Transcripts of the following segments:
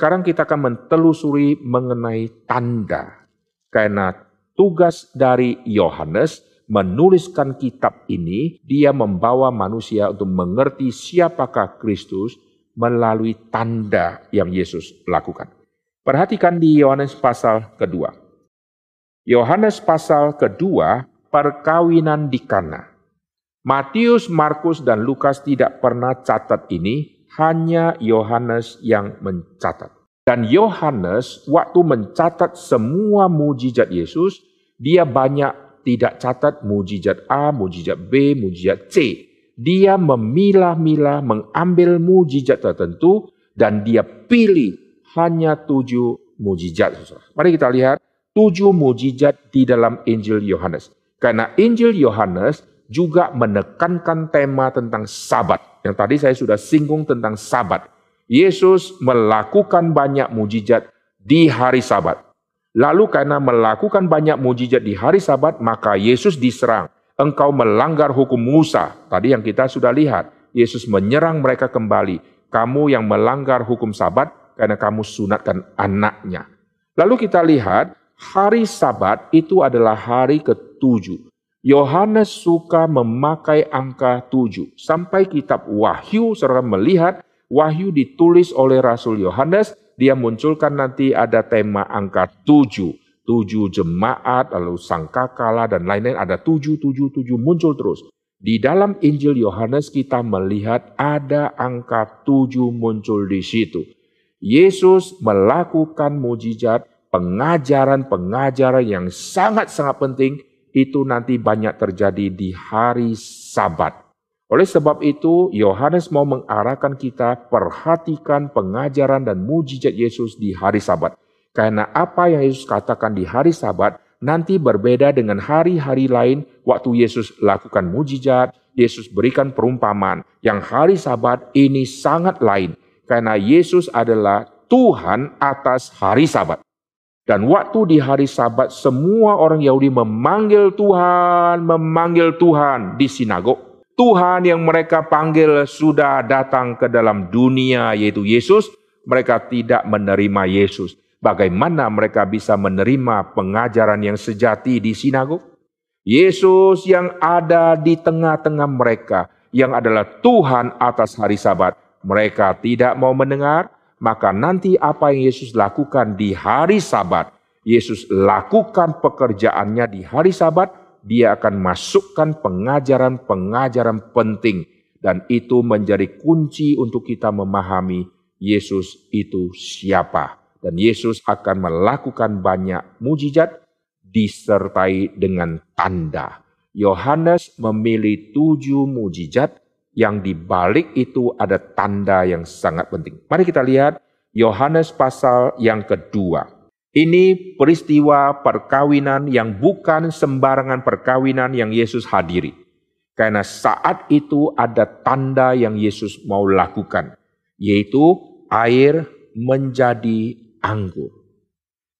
sekarang kita akan mentelusuri mengenai tanda. Karena tugas dari Yohanes menuliskan kitab ini, dia membawa manusia untuk mengerti siapakah Kristus melalui tanda yang Yesus lakukan. Perhatikan di Yohanes pasal kedua. Yohanes pasal kedua, perkawinan di Kana. Matius, Markus, dan Lukas tidak pernah catat ini, hanya Yohanes yang mencatat. Dan Yohanes waktu mencatat semua mujizat Yesus, dia banyak tidak catat mujizat A, mujizat B, mujizat C. Dia memilah-milah, mengambil mujizat tertentu, dan dia pilih hanya tujuh mujizat. Mari kita lihat tujuh mujizat di dalam Injil Yohanes. Karena Injil Yohanes juga menekankan tema tentang sabat. Yang tadi saya sudah singgung tentang sabat. Yesus melakukan banyak mujizat di hari sabat. Lalu karena melakukan banyak mujizat di hari sabat, maka Yesus diserang. Engkau melanggar hukum Musa. Tadi yang kita sudah lihat. Yesus menyerang mereka kembali. Kamu yang melanggar hukum sabat karena kamu sunatkan anaknya. Lalu kita lihat hari sabat itu adalah hari ketujuh. Yohanes suka memakai angka tujuh. Sampai kitab Wahyu saudara melihat Wahyu ditulis oleh Rasul Yohanes dia munculkan nanti ada tema angka tujuh. Tujuh jemaat, lalu sangkakala, dan lain-lain ada tujuh, tujuh, tujuh muncul terus. Di dalam Injil Yohanes kita melihat ada angka tujuh muncul di situ. Yesus melakukan mujizat, pengajaran-pengajaran yang sangat-sangat penting, itu nanti banyak terjadi di hari sabat. Oleh sebab itu, Yohanes mau mengarahkan kita perhatikan pengajaran dan mujizat Yesus di hari Sabat. Karena apa yang Yesus katakan di hari Sabat nanti berbeda dengan hari-hari lain waktu Yesus lakukan mujizat, Yesus berikan perumpamaan. Yang hari Sabat ini sangat lain karena Yesus adalah Tuhan atas hari Sabat. Dan waktu di hari Sabat semua orang Yahudi memanggil Tuhan, memanggil Tuhan di sinagog Tuhan yang mereka panggil sudah datang ke dalam dunia yaitu Yesus, mereka tidak menerima Yesus. Bagaimana mereka bisa menerima pengajaran yang sejati di sinagog? Yesus yang ada di tengah-tengah mereka, yang adalah Tuhan atas hari Sabat, mereka tidak mau mendengar, maka nanti apa yang Yesus lakukan di hari Sabat, Yesus lakukan pekerjaannya di hari Sabat, dia akan masukkan pengajaran-pengajaran penting dan itu menjadi kunci untuk kita memahami Yesus itu siapa dan Yesus akan melakukan banyak mujizat disertai dengan tanda. Yohanes memilih tujuh mujizat yang dibalik itu ada tanda yang sangat penting. Mari kita lihat Yohanes pasal yang kedua. Ini peristiwa perkawinan yang bukan sembarangan perkawinan yang Yesus hadiri. Karena saat itu ada tanda yang Yesus mau lakukan, yaitu air menjadi anggur.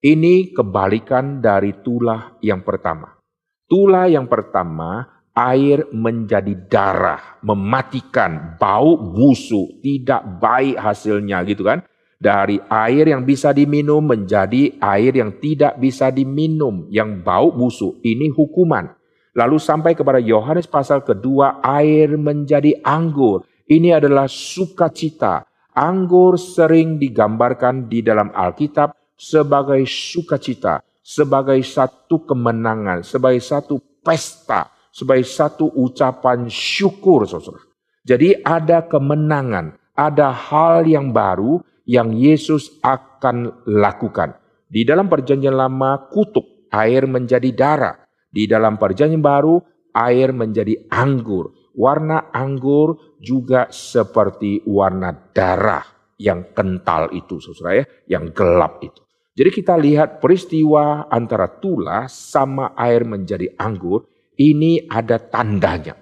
Ini kebalikan dari tulah yang pertama. Tulah yang pertama, air menjadi darah, mematikan, bau busuk, tidak baik hasilnya gitu kan dari air yang bisa diminum menjadi air yang tidak bisa diminum, yang bau busuk. Ini hukuman. Lalu sampai kepada Yohanes pasal kedua, air menjadi anggur. Ini adalah sukacita. Anggur sering digambarkan di dalam Alkitab sebagai sukacita, sebagai satu kemenangan, sebagai satu pesta, sebagai satu ucapan syukur, saudara. Jadi ada kemenangan, ada hal yang baru yang Yesus akan lakukan. Di dalam perjanjian lama kutuk, air menjadi darah. Di dalam perjanjian baru, air menjadi anggur. Warna anggur juga seperti warna darah yang kental itu, saudara ya, yang gelap itu. Jadi kita lihat peristiwa antara tulah sama air menjadi anggur, ini ada tandanya.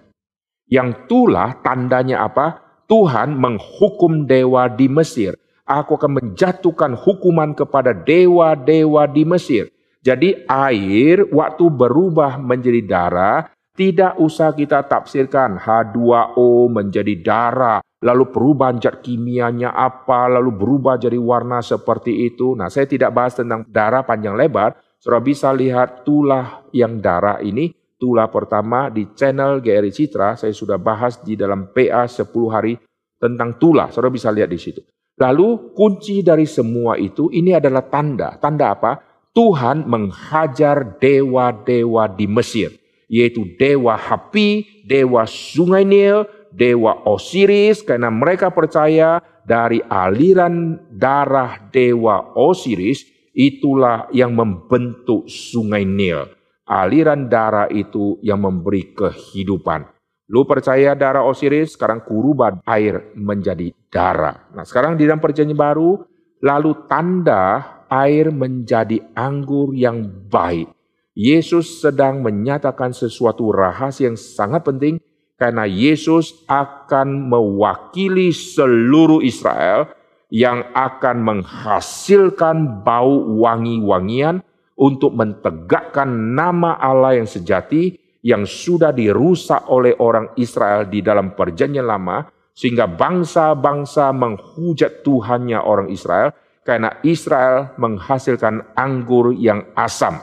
Yang tulah tandanya apa? Tuhan menghukum dewa di Mesir aku akan menjatuhkan hukuman kepada dewa-dewa di Mesir. Jadi air waktu berubah menjadi darah, tidak usah kita tafsirkan H2O menjadi darah, lalu perubahan zat kimianya apa, lalu berubah jadi warna seperti itu. Nah, saya tidak bahas tentang darah panjang lebar, Saudara bisa lihat tulah yang darah ini, tulah pertama di channel GRI Citra, saya sudah bahas di dalam PA 10 hari tentang tulah, saudara bisa lihat di situ. Lalu kunci dari semua itu, ini adalah tanda. Tanda apa? Tuhan menghajar dewa-dewa di Mesir, yaitu dewa Hapi, dewa Sungai Nil, dewa Osiris, karena mereka percaya dari aliran darah dewa Osiris, itulah yang membentuk Sungai Nil. Aliran darah itu yang memberi kehidupan. Lu percaya darah Osiris, sekarang kuruban air menjadi darah. Nah sekarang di dalam perjanjian baru, lalu tanda air menjadi anggur yang baik. Yesus sedang menyatakan sesuatu rahasia yang sangat penting karena Yesus akan mewakili seluruh Israel yang akan menghasilkan bau wangi-wangian untuk mentegakkan nama Allah yang sejati yang sudah dirusak oleh orang Israel di dalam perjanjian lama sehingga bangsa-bangsa menghujat Tuhannya orang Israel karena Israel menghasilkan anggur yang asam.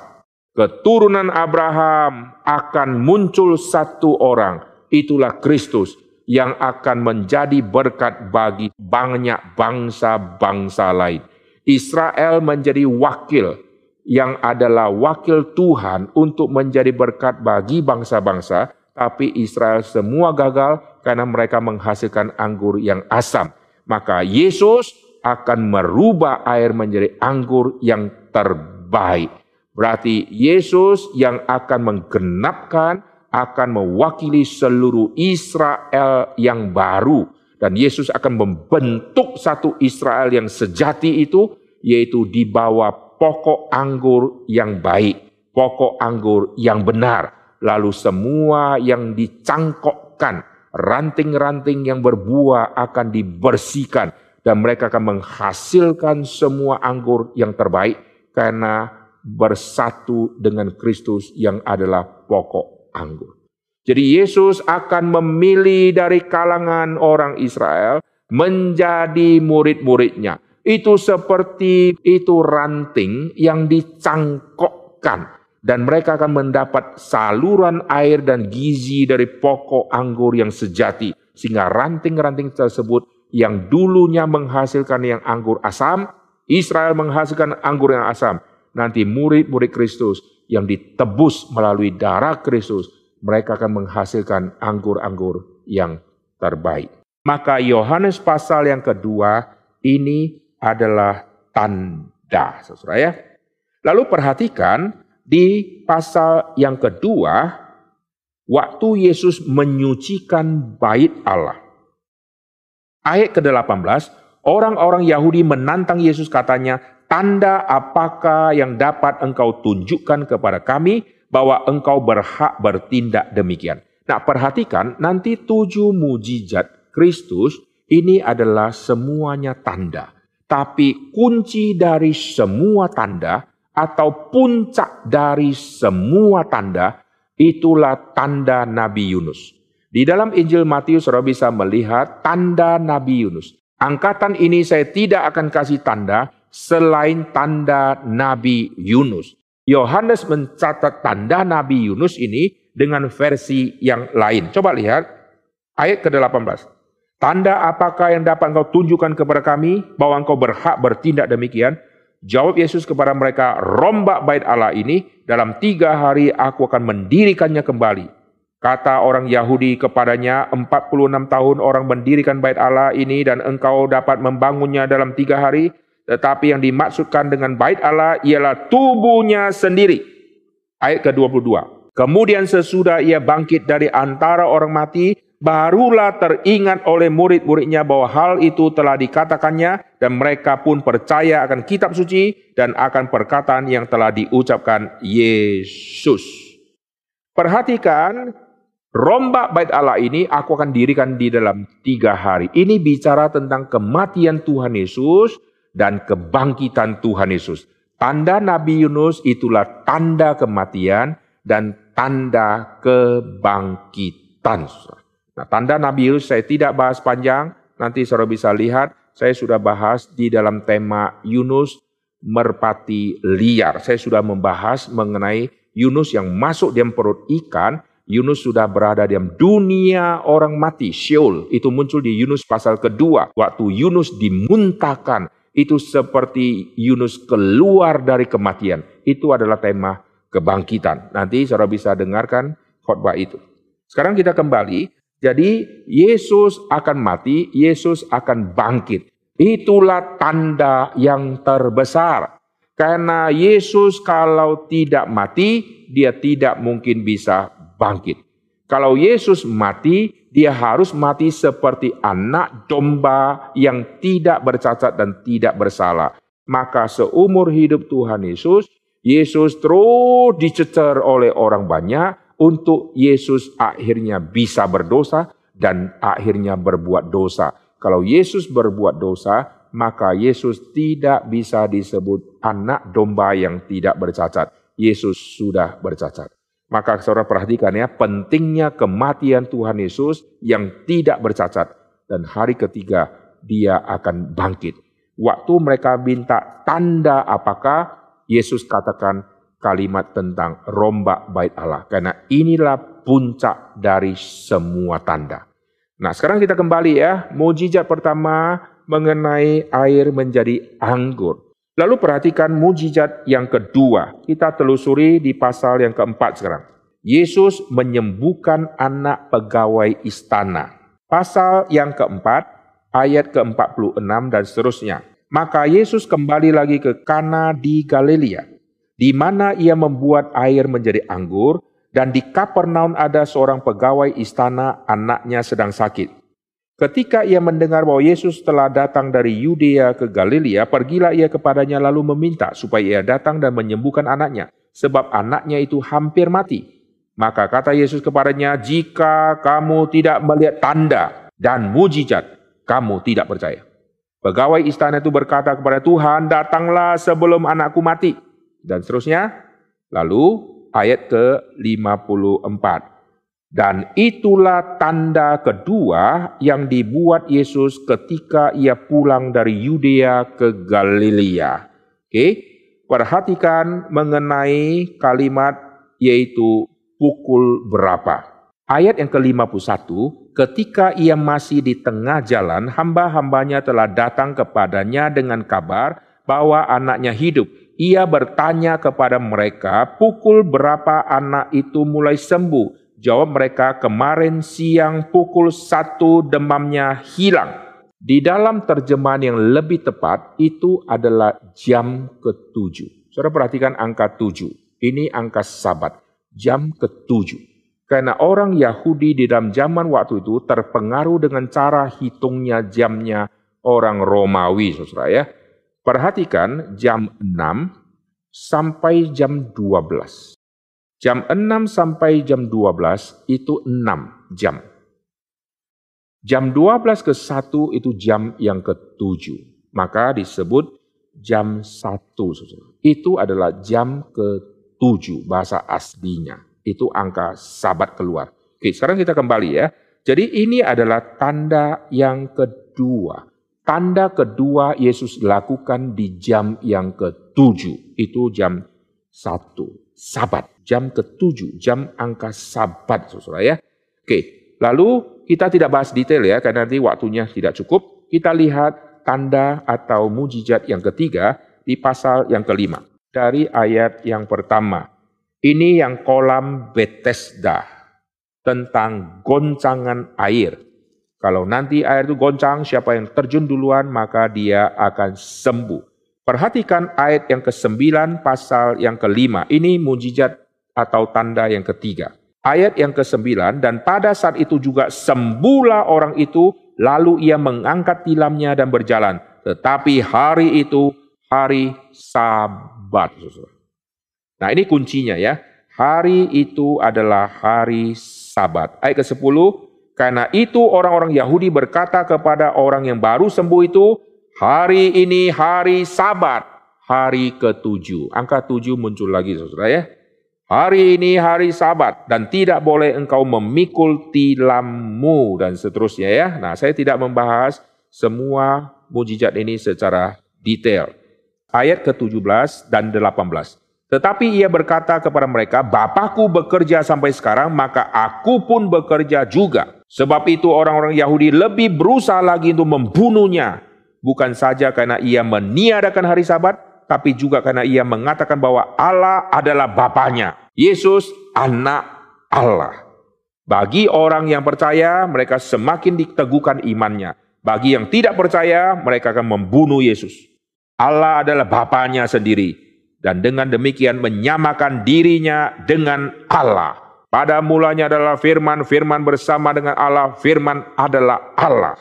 Keturunan Abraham akan muncul satu orang, itulah Kristus yang akan menjadi berkat bagi banyak bangsa-bangsa lain. Israel menjadi wakil yang adalah wakil Tuhan untuk menjadi berkat bagi bangsa-bangsa, tapi Israel semua gagal karena mereka menghasilkan anggur yang asam. Maka Yesus akan merubah air menjadi anggur yang terbaik. Berarti Yesus yang akan menggenapkan, akan mewakili seluruh Israel yang baru. Dan Yesus akan membentuk satu Israel yang sejati itu, yaitu di bawah pokok anggur yang baik, pokok anggur yang benar, lalu semua yang dicangkokkan, ranting-ranting yang berbuah akan dibersihkan, dan mereka akan menghasilkan semua anggur yang terbaik karena bersatu dengan Kristus yang adalah pokok anggur. Jadi Yesus akan memilih dari kalangan orang Israel menjadi murid-muridnya itu seperti itu ranting yang dicangkokkan. Dan mereka akan mendapat saluran air dan gizi dari pokok anggur yang sejati. Sehingga ranting-ranting tersebut yang dulunya menghasilkan yang anggur asam Israel menghasilkan anggur yang asam. Nanti murid-murid Kristus yang ditebus melalui darah Kristus mereka akan menghasilkan anggur-anggur yang terbaik. Maka Yohanes pasal yang kedua ini adalah tanda, saudara ya. Lalu perhatikan di pasal yang kedua, waktu Yesus menyucikan bait Allah. Ayat ke-18, orang-orang Yahudi menantang Yesus katanya, tanda apakah yang dapat engkau tunjukkan kepada kami bahwa engkau berhak bertindak demikian. Nah perhatikan nanti tujuh mujizat Kristus ini adalah semuanya tanda. Tapi kunci dari semua tanda atau puncak dari semua tanda itulah tanda Nabi Yunus. Di dalam Injil Matius saudara bisa melihat tanda Nabi Yunus. Angkatan ini saya tidak akan kasih tanda selain tanda Nabi Yunus. Yohanes mencatat tanda Nabi Yunus ini dengan versi yang lain. Coba lihat ayat ke-18. Tanda apakah yang dapat engkau tunjukkan kepada kami bahwa engkau berhak bertindak demikian? Jawab Yesus kepada mereka, rombak bait Allah ini, dalam tiga hari aku akan mendirikannya kembali. Kata orang Yahudi kepadanya, 46 tahun orang mendirikan bait Allah ini dan engkau dapat membangunnya dalam tiga hari. Tetapi yang dimaksudkan dengan bait Allah ialah tubuhnya sendiri. Ayat ke-22. Kemudian sesudah ia bangkit dari antara orang mati, barulah teringat oleh murid-muridnya bahwa hal itu telah dikatakannya dan mereka pun percaya akan kitab suci dan akan perkataan yang telah diucapkan Yesus. Perhatikan, rombak bait Allah ini aku akan dirikan di dalam tiga hari. Ini bicara tentang kematian Tuhan Yesus dan kebangkitan Tuhan Yesus. Tanda Nabi Yunus itulah tanda kematian dan tanda kebangkitan. Nah, tanda Nabi Yunus saya tidak bahas panjang, Nanti saudara bisa lihat, saya sudah bahas di dalam tema Yunus merpati liar. Saya sudah membahas mengenai Yunus yang masuk di perut ikan, Yunus sudah berada di dunia orang mati, Sheol. Itu muncul di Yunus pasal kedua. Waktu Yunus dimuntahkan, itu seperti Yunus keluar dari kematian. Itu adalah tema kebangkitan. Nanti saudara bisa dengarkan khotbah itu. Sekarang kita kembali. Jadi Yesus akan mati, Yesus akan bangkit. Itulah tanda yang terbesar. Karena Yesus kalau tidak mati, dia tidak mungkin bisa bangkit. Kalau Yesus mati, dia harus mati seperti anak domba yang tidak bercacat dan tidak bersalah. Maka seumur hidup Tuhan Yesus, Yesus terus dicecer oleh orang banyak untuk Yesus akhirnya bisa berdosa dan akhirnya berbuat dosa. Kalau Yesus berbuat dosa, maka Yesus tidak bisa disebut anak domba yang tidak bercacat. Yesus sudah bercacat. Maka saudara perhatikan ya, pentingnya kematian Tuhan Yesus yang tidak bercacat. Dan hari ketiga dia akan bangkit. Waktu mereka minta tanda apakah, Yesus katakan kalimat tentang rombak bait Allah. Karena inilah puncak dari semua tanda. Nah sekarang kita kembali ya, mujizat pertama mengenai air menjadi anggur. Lalu perhatikan mujizat yang kedua. Kita telusuri di pasal yang keempat sekarang. Yesus menyembuhkan anak pegawai istana. Pasal yang keempat, ayat ke-46 dan seterusnya. Maka Yesus kembali lagi ke Kana di Galilea, di mana ia membuat air menjadi anggur, dan di Kapernaum ada seorang pegawai istana, anaknya sedang sakit. Ketika ia mendengar bahwa Yesus telah datang dari Yudea ke Galilea, pergilah ia kepadanya lalu meminta supaya ia datang dan menyembuhkan anaknya, sebab anaknya itu hampir mati. Maka kata Yesus kepadanya, "Jika kamu tidak melihat tanda dan mujizat, kamu tidak percaya." Pegawai istana itu berkata kepada Tuhan, "Datanglah sebelum anakku mati." Dan seterusnya. Lalu ayat ke-54. Dan itulah tanda kedua yang dibuat Yesus ketika ia pulang dari Yudea ke Galilea. Oke, perhatikan mengenai kalimat yaitu pukul berapa. Ayat yang ke-51, ketika ia masih di tengah jalan, hamba-hambanya telah datang kepadanya dengan kabar bahwa anaknya hidup. Ia bertanya kepada mereka, pukul berapa anak itu mulai sembuh? Jawab mereka, kemarin siang pukul satu demamnya hilang. Di dalam terjemahan yang lebih tepat, itu adalah jam ketujuh. Saudara perhatikan angka tujuh. Ini angka sabat, jam ketujuh. Karena orang Yahudi di dalam zaman waktu itu terpengaruh dengan cara hitungnya jamnya orang Romawi, saudara ya. Perhatikan jam 6 sampai jam 12. Jam 6 sampai jam 12 itu 6 jam. Jam 12 ke 1 itu jam yang ke-7. Maka disebut jam 1. Itu adalah jam ke-7 bahasa aslinya. Itu angka sabat keluar. Oke, sekarang kita kembali ya. Jadi ini adalah tanda yang kedua. Tanda kedua Yesus lakukan di jam yang ke-7. Itu jam 1. Sabat jam ke-7, jam angka sabat, saudara ya. Oke, lalu kita tidak bahas detail ya, karena nanti waktunya tidak cukup. Kita lihat tanda atau mujizat yang ketiga di pasal yang kelima. Dari ayat yang pertama. Ini yang kolam Bethesda tentang goncangan air. Kalau nanti air itu goncang, siapa yang terjun duluan maka dia akan sembuh. Perhatikan ayat yang ke-9 pasal yang kelima. Ini mujizat atau tanda yang ketiga. Ayat yang ke-9, dan pada saat itu juga sembuhlah orang itu, lalu ia mengangkat tilamnya dan berjalan. Tetapi hari itu hari sabat. Nah ini kuncinya ya. Hari itu adalah hari sabat. Ayat ke-10, karena itu orang-orang Yahudi berkata kepada orang yang baru sembuh itu, hari ini hari sabat, hari ketujuh. Angka tujuh muncul lagi saudara ya. Hari ini hari sabat dan tidak boleh engkau memikul tilammu dan seterusnya ya. Nah, saya tidak membahas semua mujizat ini secara detail. Ayat ke-17 dan 18. Tetapi ia berkata kepada mereka, Bapakku bekerja sampai sekarang, maka aku pun bekerja juga. Sebab itu orang-orang Yahudi lebih berusaha lagi untuk membunuhnya. Bukan saja karena ia meniadakan hari sabat, tapi juga karena ia mengatakan bahwa Allah adalah Bapaknya. Yesus anak Allah. Bagi orang yang percaya, mereka semakin diteguhkan imannya. Bagi yang tidak percaya, mereka akan membunuh Yesus. Allah adalah Bapaknya sendiri. Dan dengan demikian menyamakan dirinya dengan Allah. Pada mulanya adalah firman, firman bersama dengan Allah, firman adalah Allah.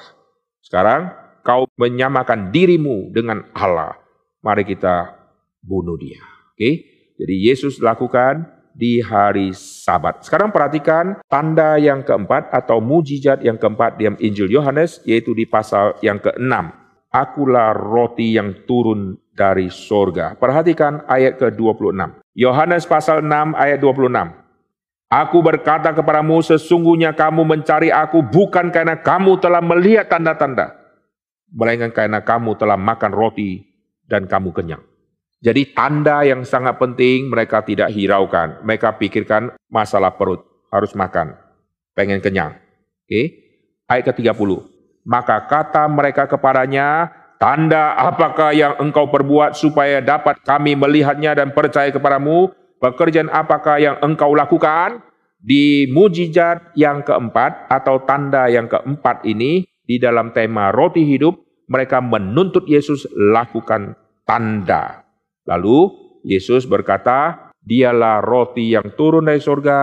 Sekarang kau menyamakan dirimu dengan Allah. Mari kita bunuh dia. Oke, jadi Yesus lakukan di hari Sabat. Sekarang perhatikan tanda yang keempat atau mujizat yang keempat di Injil Yohanes yaitu di pasal yang keenam. Akulah roti yang turun dari sorga. Perhatikan ayat ke-26. Yohanes pasal 6 ayat 26. Aku berkata kepadamu, sesungguhnya kamu mencari aku bukan karena kamu telah melihat tanda-tanda, melainkan karena kamu telah makan roti dan kamu kenyang. Jadi tanda yang sangat penting mereka tidak hiraukan. Mereka pikirkan masalah perut, harus makan, pengen kenyang. Oke, okay? ayat ke-30. Maka kata mereka kepadanya, tanda apakah yang engkau perbuat supaya dapat kami melihatnya dan percaya kepadamu? Pekerjaan apakah yang engkau lakukan? Di mujizat yang keempat atau tanda yang keempat ini, di dalam tema roti hidup, mereka menuntut Yesus lakukan tanda. Lalu Yesus berkata, Dialah roti yang turun dari surga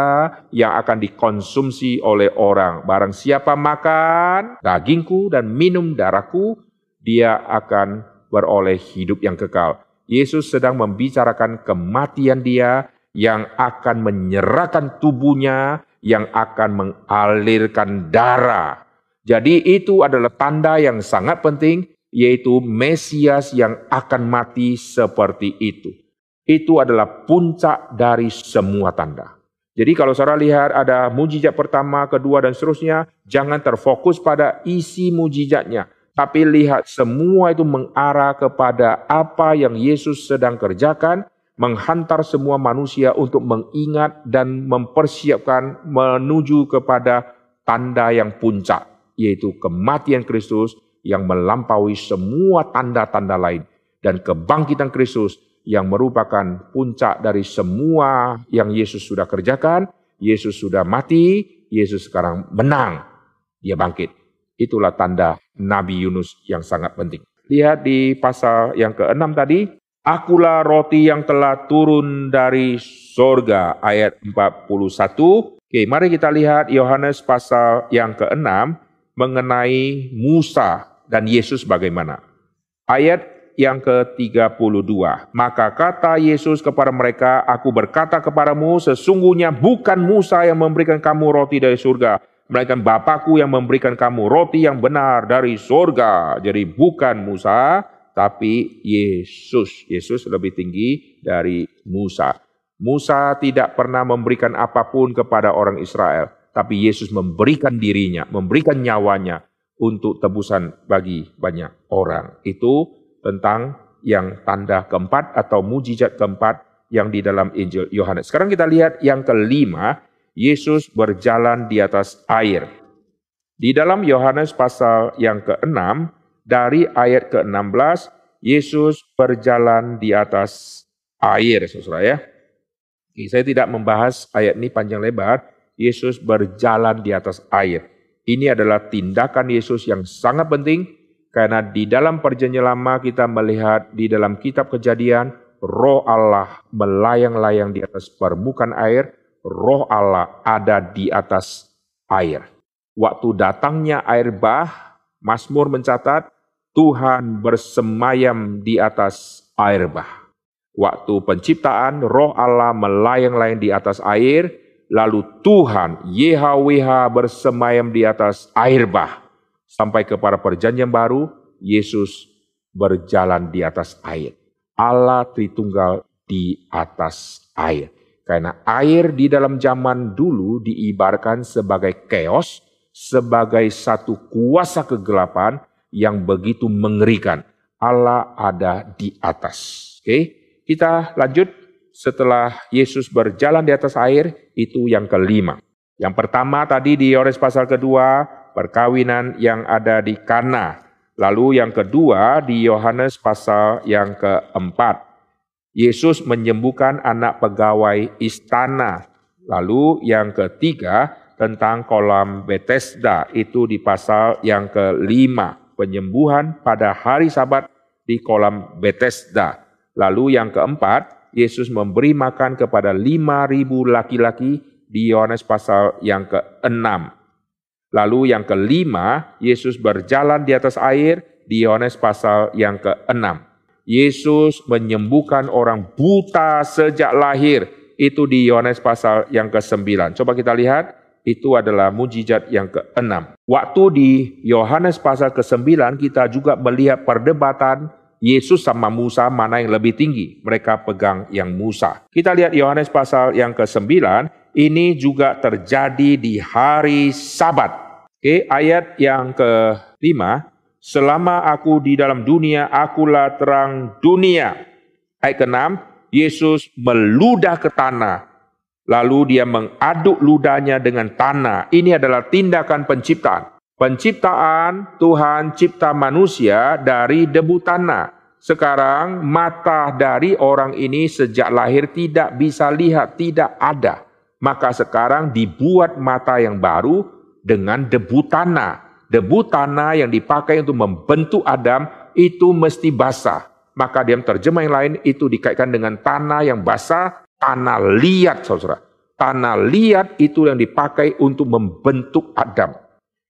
yang akan dikonsumsi oleh orang. Barang siapa makan dagingku dan minum darahku, dia akan beroleh hidup yang kekal. Yesus sedang membicarakan kematian dia yang akan menyerahkan tubuhnya, yang akan mengalirkan darah. Jadi itu adalah tanda yang sangat penting yaitu Mesias yang akan mati seperti itu. Itu adalah puncak dari semua tanda. Jadi kalau saudara lihat ada mujizat pertama, kedua dan seterusnya, jangan terfokus pada isi mujizatnya, tapi lihat semua itu mengarah kepada apa yang Yesus sedang kerjakan, menghantar semua manusia untuk mengingat dan mempersiapkan menuju kepada tanda yang puncak, yaitu kematian Kristus yang melampaui semua tanda-tanda lain dan kebangkitan Kristus yang merupakan puncak dari semua yang Yesus sudah kerjakan. Yesus sudah mati, Yesus sekarang menang. Dia bangkit. Itulah tanda Nabi Yunus yang sangat penting. Lihat di pasal yang ke-6 tadi, Akulah roti yang telah turun dari sorga, ayat 41. Oke, mari kita lihat Yohanes pasal yang ke-6 mengenai Musa dan Yesus bagaimana. Ayat yang ke-32. Maka kata Yesus kepada mereka, Aku berkata kepadamu, sesungguhnya bukan Musa yang memberikan kamu roti dari surga, melainkan Bapakku yang memberikan kamu roti yang benar dari surga. Jadi bukan Musa, tapi Yesus. Yesus lebih tinggi dari Musa. Musa tidak pernah memberikan apa pun kepada orang Israel, tapi Yesus memberikan dirinya, memberikan nyawanya untuk tebusan bagi banyak orang. Itu tentang yang tanda keempat atau mujizat keempat yang di dalam Injil Yohanes. Sekarang kita lihat yang kelima, Yesus berjalan di atas air. Di dalam Yohanes pasal yang keenam, dari ayat ke-16, Yesus berjalan di atas air, saudara ya. Saya tidak membahas ayat ini panjang lebar, Yesus berjalan di atas air. Ini adalah tindakan Yesus yang sangat penting karena di dalam perjanjian lama kita melihat di dalam kitab kejadian roh Allah melayang-layang di atas permukaan air, roh Allah ada di atas air. Waktu datangnya air bah, Mazmur mencatat Tuhan bersemayam di atas air bah. Waktu penciptaan roh Allah melayang-layang di atas air, Lalu Tuhan YHWH bersemayam di atas air bah. Sampai kepada perjanjian baru, Yesus berjalan di atas air. Allah Tritunggal di atas air. Karena air di dalam zaman dulu diibarkan sebagai chaos, sebagai satu kuasa kegelapan yang begitu mengerikan. Allah ada di atas. Oke, kita lanjut setelah Yesus berjalan di atas air, itu yang kelima. Yang pertama tadi di Yohanes pasal kedua, perkawinan yang ada di Kana. Lalu yang kedua di Yohanes pasal yang keempat, Yesus menyembuhkan anak pegawai istana. Lalu yang ketiga tentang kolam Bethesda itu di pasal yang kelima. Penyembuhan pada hari sabat di kolam Bethesda. Lalu yang keempat, Yesus memberi makan kepada lima ribu laki-laki di Yohanes pasal yang keenam. Lalu yang kelima, Yesus berjalan di atas air di Yohanes pasal yang keenam. Yesus menyembuhkan orang buta sejak lahir. Itu di Yohanes pasal yang ke-9. Coba kita lihat, itu adalah mujizat yang ke-6. Waktu di Yohanes pasal ke-9 kita juga melihat perdebatan Yesus sama Musa mana yang lebih tinggi. Mereka pegang yang Musa. Kita lihat Yohanes pasal yang ke-9, ini juga terjadi di hari Sabat. Oke, ayat yang ke-5, Selama aku di dalam dunia, akulah terang dunia. Ayat ke-6, Yesus meludah ke tanah. Lalu dia mengaduk ludahnya dengan tanah. Ini adalah tindakan penciptaan. Penciptaan Tuhan cipta manusia dari debu tanah. Sekarang mata dari orang ini sejak lahir tidak bisa lihat, tidak ada. Maka sekarang dibuat mata yang baru dengan debu tanah debu tanah yang dipakai untuk membentuk Adam itu mesti basah. Maka diam terjemah yang lain itu dikaitkan dengan tanah yang basah, tanah liat saudara. Tanah liat itu yang dipakai untuk membentuk Adam.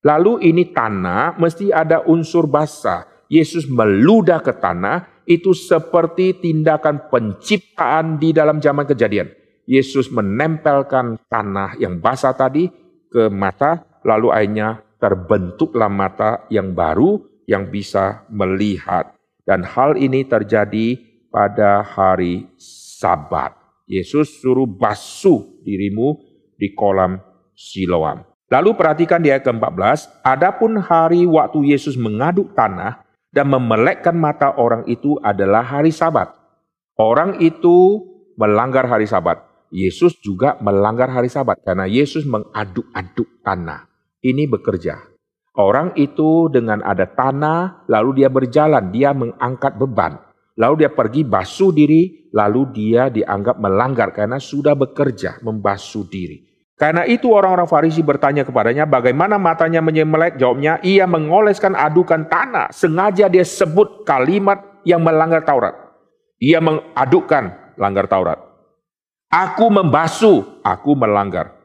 Lalu ini tanah mesti ada unsur basah. Yesus meludah ke tanah itu seperti tindakan penciptaan di dalam zaman kejadian. Yesus menempelkan tanah yang basah tadi ke mata, lalu akhirnya terbentuklah mata yang baru yang bisa melihat. Dan hal ini terjadi pada hari Sabat. Yesus suruh basuh dirimu di kolam Siloam. Lalu perhatikan di ayat ke-14, adapun hari waktu Yesus mengaduk tanah dan memelekkan mata orang itu adalah hari Sabat. Orang itu melanggar hari Sabat. Yesus juga melanggar hari Sabat karena Yesus mengaduk-aduk tanah ini bekerja. Orang itu dengan ada tanah, lalu dia berjalan, dia mengangkat beban. Lalu dia pergi basuh diri, lalu dia dianggap melanggar karena sudah bekerja membasuh diri. Karena itu orang-orang Farisi bertanya kepadanya bagaimana matanya menyemelek. Jawabnya, ia mengoleskan adukan tanah. Sengaja dia sebut kalimat yang melanggar Taurat. Ia mengadukkan langgar Taurat. Aku membasuh, aku melanggar.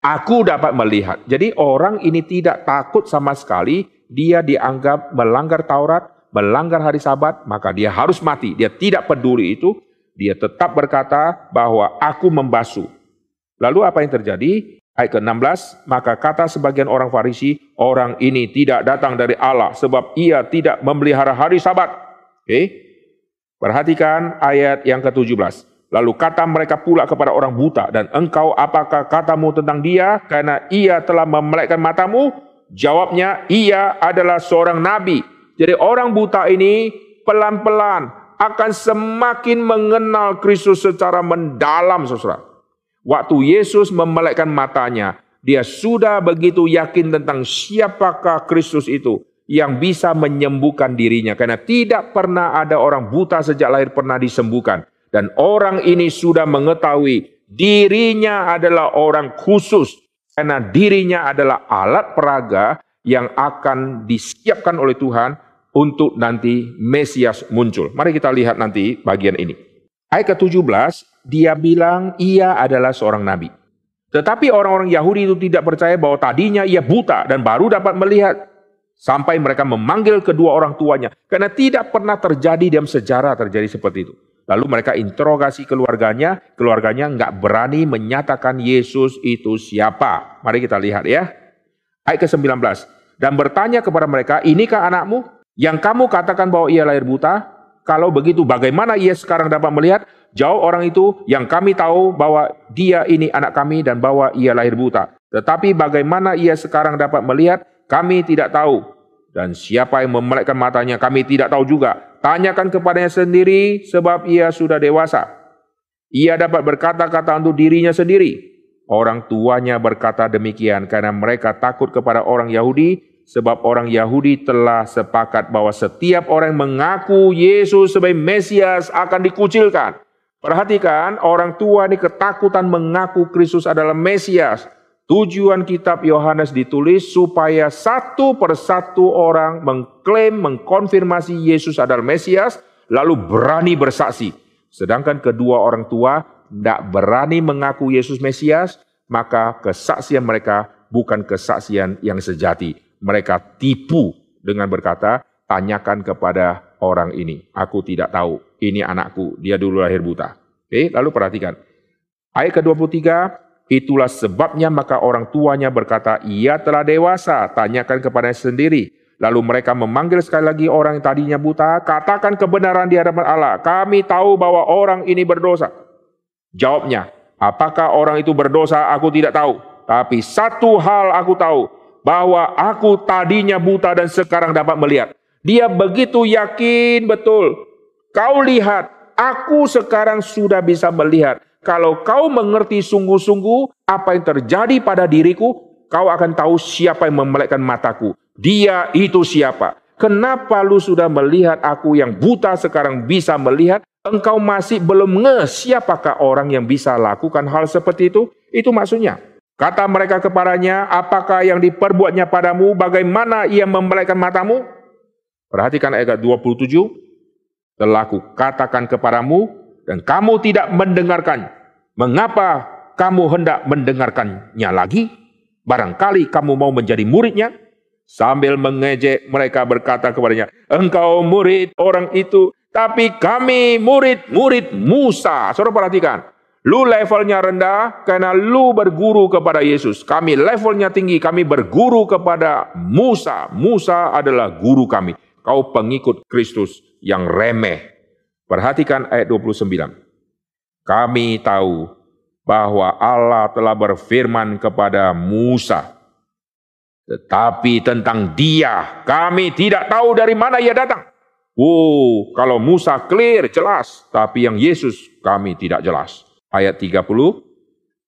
Aku dapat melihat. Jadi orang ini tidak takut sama sekali. Dia dianggap melanggar Taurat, melanggar hari sabat, maka dia harus mati. Dia tidak peduli itu. Dia tetap berkata bahwa aku membasuh. Lalu apa yang terjadi? Ayat ke-16, maka kata sebagian orang Farisi, orang ini tidak datang dari Allah sebab ia tidak memelihara hari sabat. Oke, perhatikan ayat yang ke-17. Lalu kata mereka pula kepada orang buta, dan engkau apakah katamu tentang dia karena ia telah memelekkan matamu? Jawabnya, ia adalah seorang nabi. Jadi orang buta ini pelan-pelan akan semakin mengenal Kristus secara mendalam, saudara. Waktu Yesus memelekkan matanya, dia sudah begitu yakin tentang siapakah Kristus itu yang bisa menyembuhkan dirinya. Karena tidak pernah ada orang buta sejak lahir pernah disembuhkan. Dan orang ini sudah mengetahui dirinya adalah orang khusus. Karena dirinya adalah alat peraga yang akan disiapkan oleh Tuhan untuk nanti Mesias muncul. Mari kita lihat nanti bagian ini. Ayat ke-17, dia bilang ia adalah seorang nabi. Tetapi orang-orang Yahudi itu tidak percaya bahwa tadinya ia buta dan baru dapat melihat. Sampai mereka memanggil kedua orang tuanya. Karena tidak pernah terjadi dalam sejarah terjadi seperti itu. Lalu mereka interogasi keluarganya, keluarganya nggak berani menyatakan Yesus itu siapa. Mari kita lihat ya. Ayat ke-19. Dan bertanya kepada mereka, inikah anakmu yang kamu katakan bahwa ia lahir buta? Kalau begitu bagaimana ia sekarang dapat melihat? Jauh orang itu yang kami tahu bahwa dia ini anak kami dan bahwa ia lahir buta. Tetapi bagaimana ia sekarang dapat melihat? Kami tidak tahu. Dan siapa yang memelekkan matanya kami tidak tahu juga. Tanyakan kepadanya sendiri sebab ia sudah dewasa. Ia dapat berkata-kata untuk dirinya sendiri. Orang tuanya berkata demikian karena mereka takut kepada orang Yahudi Sebab orang Yahudi telah sepakat bahwa setiap orang yang mengaku Yesus sebagai Mesias akan dikucilkan. Perhatikan, orang tua ini ketakutan mengaku Kristus adalah Mesias. Tujuan kitab Yohanes ditulis supaya satu persatu orang mengklaim, mengkonfirmasi Yesus adalah Mesias, lalu berani bersaksi. Sedangkan kedua orang tua tidak berani mengaku Yesus Mesias, maka kesaksian mereka bukan kesaksian yang sejati mereka tipu dengan berkata, tanyakan kepada orang ini. Aku tidak tahu, ini anakku, dia dulu lahir buta. Oke, lalu perhatikan. Ayat ke-23, itulah sebabnya maka orang tuanya berkata, ia telah dewasa, tanyakan kepadanya sendiri. Lalu mereka memanggil sekali lagi orang yang tadinya buta, katakan kebenaran di hadapan Allah. Kami tahu bahwa orang ini berdosa. Jawabnya, apakah orang itu berdosa? Aku tidak tahu. Tapi satu hal aku tahu, bahwa aku tadinya buta dan sekarang dapat melihat. Dia begitu yakin betul. Kau lihat, aku sekarang sudah bisa melihat. Kalau kau mengerti sungguh-sungguh apa yang terjadi pada diriku, kau akan tahu siapa yang memelekkan mataku. Dia itu siapa. Kenapa lu sudah melihat aku yang buta sekarang bisa melihat? Engkau masih belum nge siapakah orang yang bisa lakukan hal seperti itu? Itu maksudnya. Kata mereka kepadanya, apakah yang diperbuatnya padamu, bagaimana ia memelekkan matamu? Perhatikan ayat 27. Telah ku katakan kepadamu, dan kamu tidak mendengarkan. Mengapa kamu hendak mendengarkannya lagi? Barangkali kamu mau menjadi muridnya? Sambil mengejek mereka berkata kepadanya, engkau murid orang itu, tapi kami murid-murid Musa. Saudara perhatikan, Lu levelnya rendah karena lu berguru kepada Yesus. Kami levelnya tinggi, kami berguru kepada Musa. Musa adalah guru kami. Kau pengikut Kristus yang remeh. Perhatikan ayat 29. Kami tahu bahwa Allah telah berfirman kepada Musa. Tetapi tentang dia, kami tidak tahu dari mana ia datang. Oh, kalau Musa clear, jelas. Tapi yang Yesus kami tidak jelas ayat 30,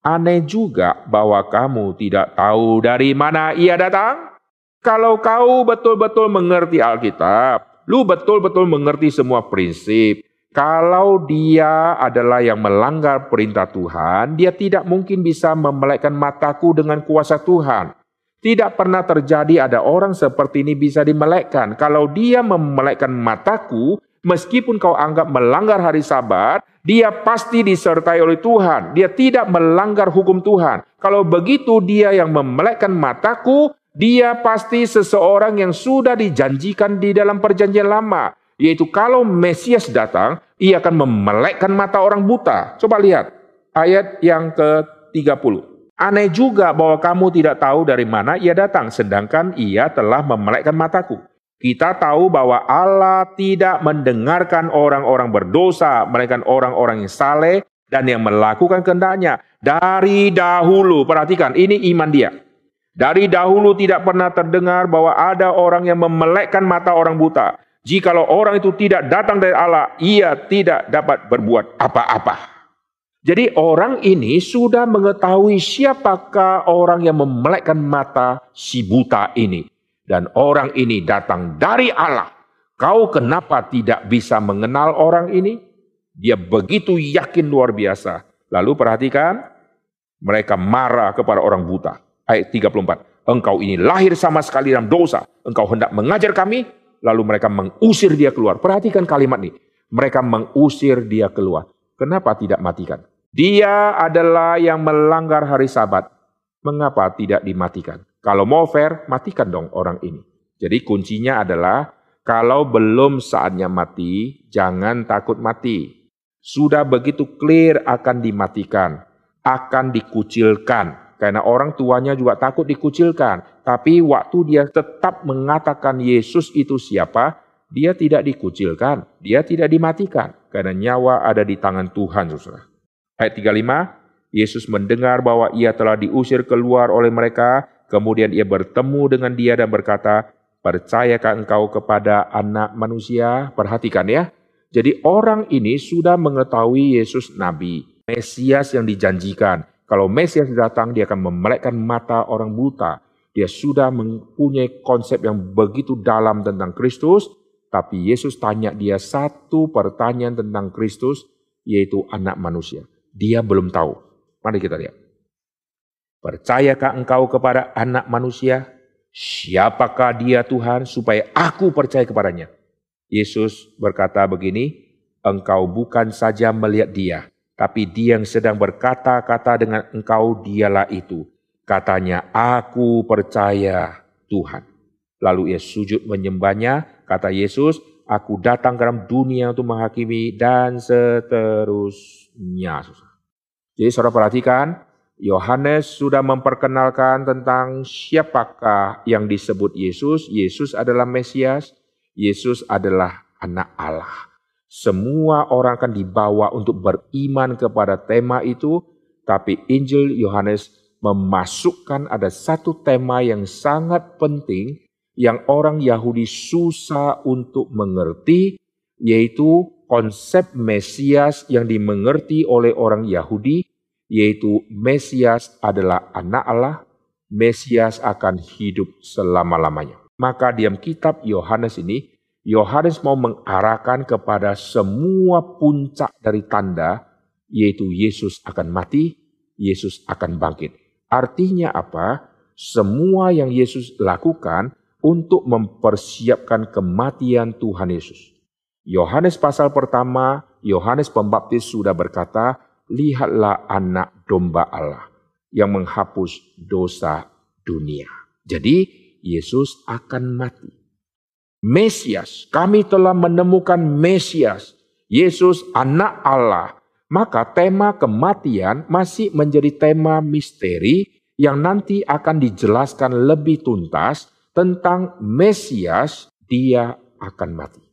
Aneh juga bahwa kamu tidak tahu dari mana ia datang. Kalau kau betul-betul mengerti Alkitab, lu betul-betul mengerti semua prinsip. Kalau dia adalah yang melanggar perintah Tuhan, dia tidak mungkin bisa memelekkan mataku dengan kuasa Tuhan. Tidak pernah terjadi ada orang seperti ini bisa dimelekkan. Kalau dia memelekkan mataku, Meskipun kau anggap melanggar hari sabat, dia pasti disertai oleh Tuhan. Dia tidak melanggar hukum Tuhan. Kalau begitu dia yang memelekkan mataku, dia pasti seseorang yang sudah dijanjikan di dalam perjanjian lama. Yaitu kalau Mesias datang, ia akan memelekkan mata orang buta. Coba lihat ayat yang ke-30. Aneh juga bahwa kamu tidak tahu dari mana ia datang, sedangkan ia telah memelekkan mataku. Kita tahu bahwa Allah tidak mendengarkan orang-orang berdosa, melainkan orang-orang yang saleh dan yang melakukan kehendaknya. Dari dahulu, perhatikan, ini iman dia. Dari dahulu tidak pernah terdengar bahwa ada orang yang memelekkan mata orang buta. Jikalau orang itu tidak datang dari Allah, ia tidak dapat berbuat apa-apa. Jadi orang ini sudah mengetahui siapakah orang yang memelekkan mata si buta ini dan orang ini datang dari Allah. Kau kenapa tidak bisa mengenal orang ini? Dia begitu yakin luar biasa. Lalu perhatikan, mereka marah kepada orang buta. Ayat 34. Engkau ini lahir sama sekali dalam dosa. Engkau hendak mengajar kami. Lalu mereka mengusir dia keluar. Perhatikan kalimat ini. Mereka mengusir dia keluar. Kenapa tidak matikan? Dia adalah yang melanggar hari sabat. Mengapa tidak dimatikan? Kalau mau fair, matikan dong orang ini. Jadi kuncinya adalah kalau belum saatnya mati, jangan takut mati. Sudah begitu clear akan dimatikan, akan dikucilkan. Karena orang tuanya juga takut dikucilkan. Tapi waktu dia tetap mengatakan Yesus itu siapa, dia tidak dikucilkan, dia tidak dimatikan, karena nyawa ada di tangan Tuhan, saudara. Ayat 35, Yesus mendengar bahwa ia telah diusir keluar oleh mereka, kemudian ia bertemu dengan dia dan berkata, Percayakah engkau kepada anak manusia? Perhatikan ya. Jadi orang ini sudah mengetahui Yesus Nabi, Mesias yang dijanjikan. Kalau Mesias datang, dia akan memelekkan mata orang buta. Dia sudah mempunyai konsep yang begitu dalam tentang Kristus, tapi Yesus tanya dia satu pertanyaan tentang Kristus, yaitu anak manusia. Dia belum tahu. Mari kita lihat. Percayakah engkau kepada anak manusia? Siapakah dia Tuhan supaya aku percaya kepadanya? Yesus berkata begini, engkau bukan saja melihat dia, tapi dia yang sedang berkata-kata dengan engkau dialah itu. Katanya, aku percaya Tuhan. Lalu ia sujud menyembahnya, kata Yesus, aku datang ke dalam dunia untuk menghakimi dan seterusnya. Jadi saudara perhatikan, Yohanes sudah memperkenalkan tentang siapakah yang disebut Yesus. Yesus adalah Mesias, Yesus adalah anak Allah. Semua orang akan dibawa untuk beriman kepada tema itu, tapi Injil Yohanes memasukkan ada satu tema yang sangat penting yang orang Yahudi susah untuk mengerti, yaitu konsep Mesias yang dimengerti oleh orang Yahudi yaitu Mesias adalah anak Allah, Mesias akan hidup selama-lamanya. Maka diam kitab Yohanes ini, Yohanes mau mengarahkan kepada semua puncak dari tanda, yaitu Yesus akan mati, Yesus akan bangkit. Artinya apa? Semua yang Yesus lakukan untuk mempersiapkan kematian Tuhan Yesus. Yohanes pasal pertama, Yohanes Pembaptis sudah berkata, lihatlah anak domba Allah yang menghapus dosa dunia. Jadi Yesus akan mati. Mesias, kami telah menemukan Mesias, Yesus anak Allah. Maka tema kematian masih menjadi tema misteri yang nanti akan dijelaskan lebih tuntas tentang Mesias, dia akan mati.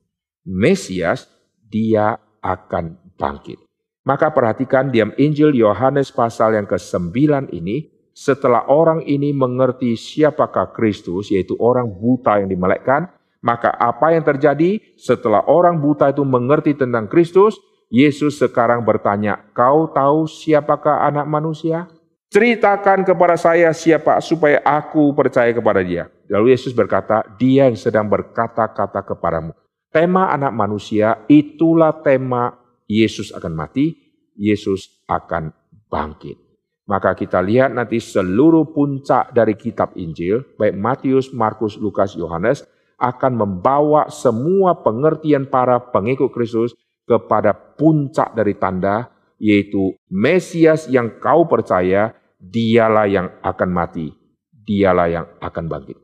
Mesias, dia akan bangkit. Maka perhatikan diam Injil Yohanes pasal yang ke-9 ini, setelah orang ini mengerti siapakah Kristus, yaitu orang buta yang dimelekkan, maka apa yang terjadi setelah orang buta itu mengerti tentang Kristus, Yesus sekarang bertanya, kau tahu siapakah anak manusia? Ceritakan kepada saya siapa supaya aku percaya kepada dia. Lalu Yesus berkata, dia yang sedang berkata-kata kepadamu. Tema anak manusia itulah tema Yesus akan mati, Yesus akan bangkit. Maka kita lihat nanti seluruh puncak dari kitab Injil, baik Matius, Markus, Lukas, Yohanes, akan membawa semua pengertian para pengikut Kristus kepada puncak dari tanda, yaitu Mesias yang kau percaya, dialah yang akan mati, dialah yang akan bangkit.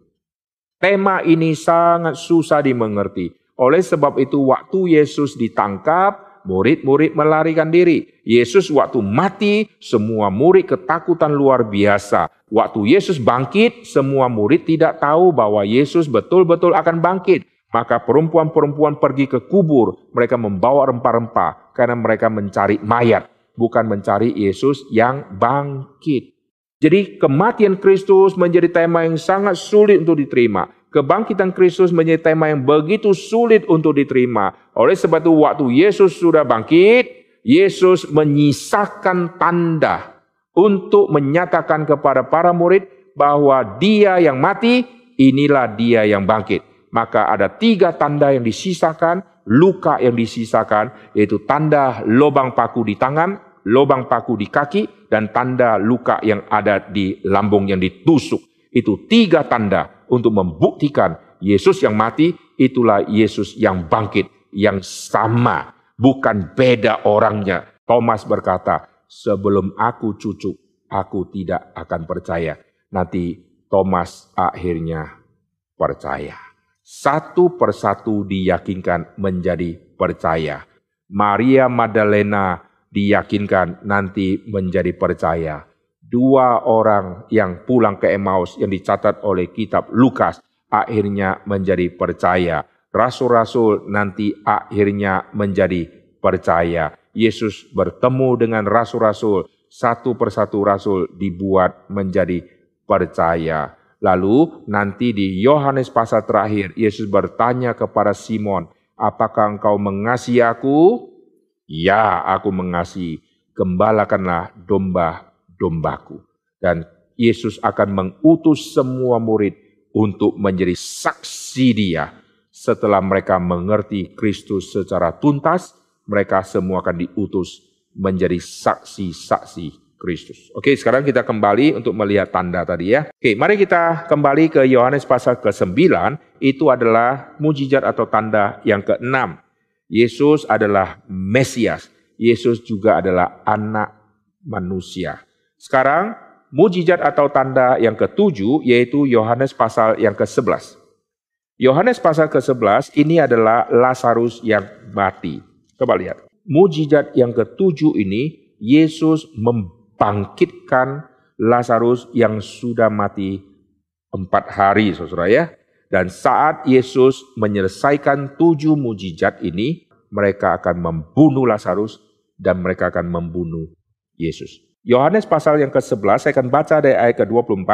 Tema ini sangat susah dimengerti. Oleh sebab itu waktu Yesus ditangkap, murid-murid melarikan diri. Yesus waktu mati, semua murid ketakutan luar biasa. Waktu Yesus bangkit, semua murid tidak tahu bahwa Yesus betul-betul akan bangkit. Maka perempuan-perempuan pergi ke kubur, mereka membawa rempah-rempah karena mereka mencari mayat, bukan mencari Yesus yang bangkit. Jadi kematian Kristus menjadi tema yang sangat sulit untuk diterima kebangkitan Kristus menjadi tema yang begitu sulit untuk diterima. Oleh sebab itu waktu Yesus sudah bangkit, Yesus menyisakan tanda untuk menyatakan kepada para murid bahwa dia yang mati, inilah dia yang bangkit. Maka ada tiga tanda yang disisakan, luka yang disisakan, yaitu tanda lubang paku di tangan, lubang paku di kaki, dan tanda luka yang ada di lambung yang ditusuk. Itu tiga tanda untuk membuktikan Yesus yang mati itulah Yesus yang bangkit, yang sama, bukan beda orangnya. Thomas berkata, sebelum aku cucuk, aku tidak akan percaya. Nanti Thomas akhirnya percaya. Satu persatu diyakinkan menjadi percaya. Maria Magdalena diyakinkan nanti menjadi percaya dua orang yang pulang ke Emmaus yang dicatat oleh kitab Lukas akhirnya menjadi percaya. rasul-rasul nanti akhirnya menjadi percaya. Yesus bertemu dengan rasul-rasul, satu persatu rasul dibuat menjadi percaya. Lalu nanti di Yohanes pasal terakhir, Yesus bertanya kepada Simon, apakah engkau mengasihi aku? Ya, aku mengasihi. Gembalakanlah domba-dombaku. Dan Yesus akan mengutus semua murid untuk menjadi saksi dia. Setelah mereka mengerti Kristus secara tuntas, mereka semua akan diutus menjadi saksi-saksi Kristus. Oke, sekarang kita kembali untuk melihat tanda tadi ya. Oke, mari kita kembali ke Yohanes pasal ke-9. Itu adalah mujizat atau tanda yang ke-6. Yesus adalah Mesias. Yesus juga adalah anak manusia. Sekarang mujizat atau tanda yang ketujuh yaitu Yohanes pasal yang ke-11. Yohanes pasal ke-11 ini adalah Lazarus yang mati. Coba lihat. Mujizat yang ketujuh ini Yesus membangkitkan Lazarus yang sudah mati empat hari, saudara ya. Dan saat Yesus menyelesaikan tujuh mujizat ini, mereka akan membunuh Lazarus dan mereka akan membunuh Yesus. Yohanes pasal yang ke-11, saya akan baca dari ayat ke-24.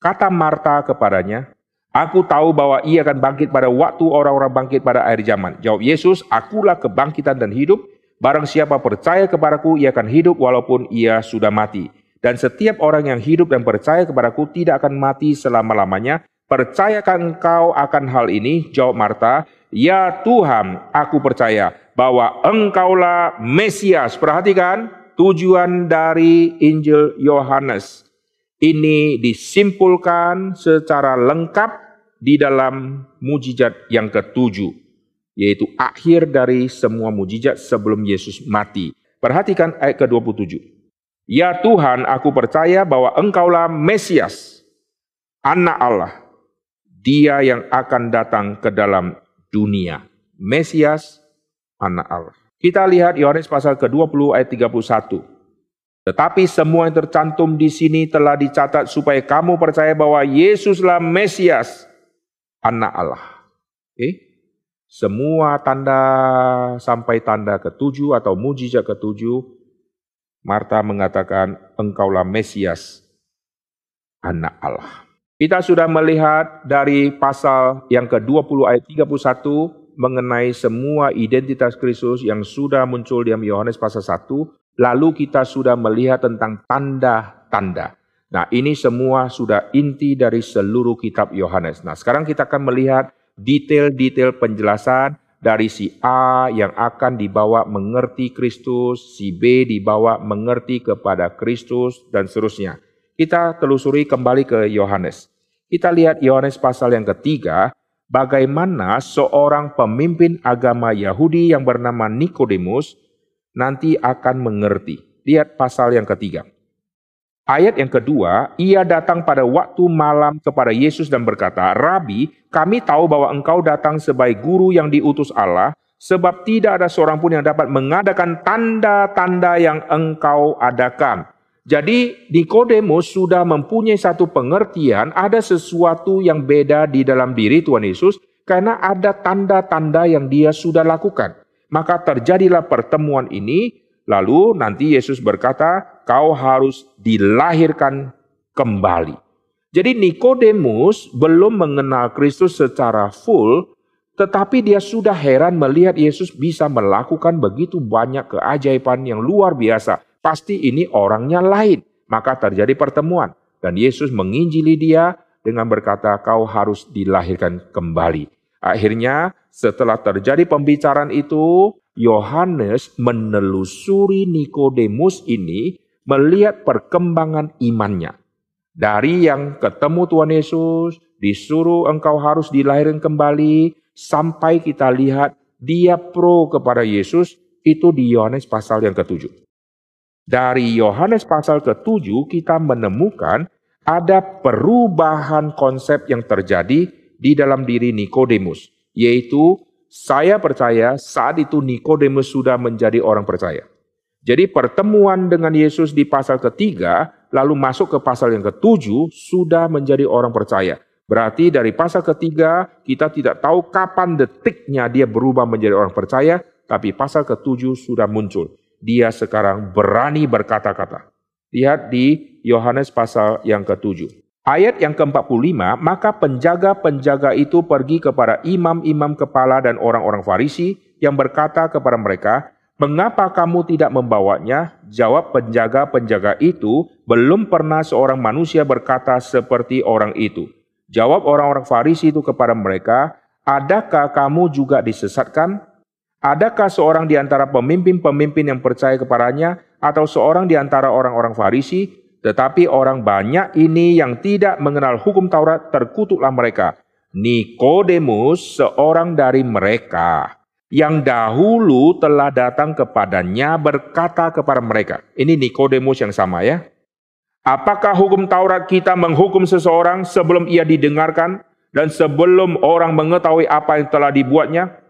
Kata Marta kepadanya, Aku tahu bahwa ia akan bangkit pada waktu orang-orang bangkit pada akhir zaman. Jawab Yesus, akulah kebangkitan dan hidup. Barang siapa percaya kepadaku, ia akan hidup walaupun ia sudah mati. Dan setiap orang yang hidup dan percaya kepadaku tidak akan mati selama-lamanya. Percayakah engkau akan hal ini? Jawab Marta, Ya Tuhan, aku percaya bahwa engkaulah Mesias. Perhatikan, tujuan dari Injil Yohanes. Ini disimpulkan secara lengkap di dalam mujizat yang ketujuh, yaitu akhir dari semua mujizat sebelum Yesus mati. Perhatikan ayat ke-27. Ya Tuhan, aku percaya bahwa Engkaulah Mesias, Anak Allah, Dia yang akan datang ke dalam dunia. Mesias, Anak Allah. Kita lihat Yohanes pasal ke-20 ayat 31. Tetapi semua yang tercantum di sini telah dicatat supaya kamu percaya bahwa Yesuslah Mesias, anak Allah. Oke? Semua tanda sampai tanda ketujuh atau mujizat ketujuh, Marta mengatakan, engkaulah Mesias, anak Allah. Kita sudah melihat dari pasal yang ke-20 ayat 31, mengenai semua identitas Kristus yang sudah muncul di Yohanes pasal 1, lalu kita sudah melihat tentang tanda-tanda. Nah, ini semua sudah inti dari seluruh kitab Yohanes. Nah, sekarang kita akan melihat detail-detail penjelasan dari si A yang akan dibawa mengerti Kristus, si B dibawa mengerti kepada Kristus, dan seterusnya. Kita telusuri kembali ke Yohanes. Kita lihat Yohanes pasal yang ketiga, bagaimana seorang pemimpin agama Yahudi yang bernama Nikodemus nanti akan mengerti. Lihat pasal yang ketiga. Ayat yang kedua, ia datang pada waktu malam kepada Yesus dan berkata, Rabi, kami tahu bahwa engkau datang sebagai guru yang diutus Allah, sebab tidak ada seorang pun yang dapat mengadakan tanda-tanda yang engkau adakan. Jadi Nikodemus sudah mempunyai satu pengertian ada sesuatu yang beda di dalam diri Tuhan Yesus karena ada tanda-tanda yang dia sudah lakukan. Maka terjadilah pertemuan ini lalu nanti Yesus berkata kau harus dilahirkan kembali. Jadi Nikodemus belum mengenal Kristus secara full tetapi dia sudah heran melihat Yesus bisa melakukan begitu banyak keajaiban yang luar biasa pasti ini orangnya lain. Maka terjadi pertemuan. Dan Yesus menginjili dia dengan berkata, kau harus dilahirkan kembali. Akhirnya setelah terjadi pembicaraan itu, Yohanes menelusuri Nikodemus ini melihat perkembangan imannya. Dari yang ketemu Tuhan Yesus, disuruh engkau harus dilahirkan kembali, sampai kita lihat dia pro kepada Yesus, itu di Yohanes pasal yang ketujuh. Dari Yohanes pasal ke-7 kita menemukan ada perubahan konsep yang terjadi di dalam diri Nikodemus, yaitu saya percaya saat itu Nikodemus sudah menjadi orang percaya. Jadi pertemuan dengan Yesus di pasal ketiga, lalu masuk ke pasal yang ketujuh, sudah menjadi orang percaya. Berarti dari pasal ketiga kita tidak tahu kapan detiknya dia berubah menjadi orang percaya, tapi pasal ketujuh sudah muncul. Dia sekarang berani berkata-kata. Lihat di Yohanes pasal yang ketujuh. Ayat yang ke-45, maka penjaga-penjaga itu pergi kepada imam-imam kepala dan orang-orang Farisi yang berkata kepada mereka, Mengapa kamu tidak membawanya? Jawab penjaga-penjaga itu, belum pernah seorang manusia berkata seperti orang itu. Jawab orang-orang Farisi itu kepada mereka, Adakah kamu juga disesatkan? Adakah seorang di antara pemimpin-pemimpin yang percaya kepadanya atau seorang di antara orang-orang Farisi? Tetapi orang banyak ini yang tidak mengenal hukum Taurat terkutuklah mereka. Nikodemus seorang dari mereka yang dahulu telah datang kepadanya berkata kepada mereka. Ini Nikodemus yang sama ya. Apakah hukum Taurat kita menghukum seseorang sebelum ia didengarkan dan sebelum orang mengetahui apa yang telah dibuatnya?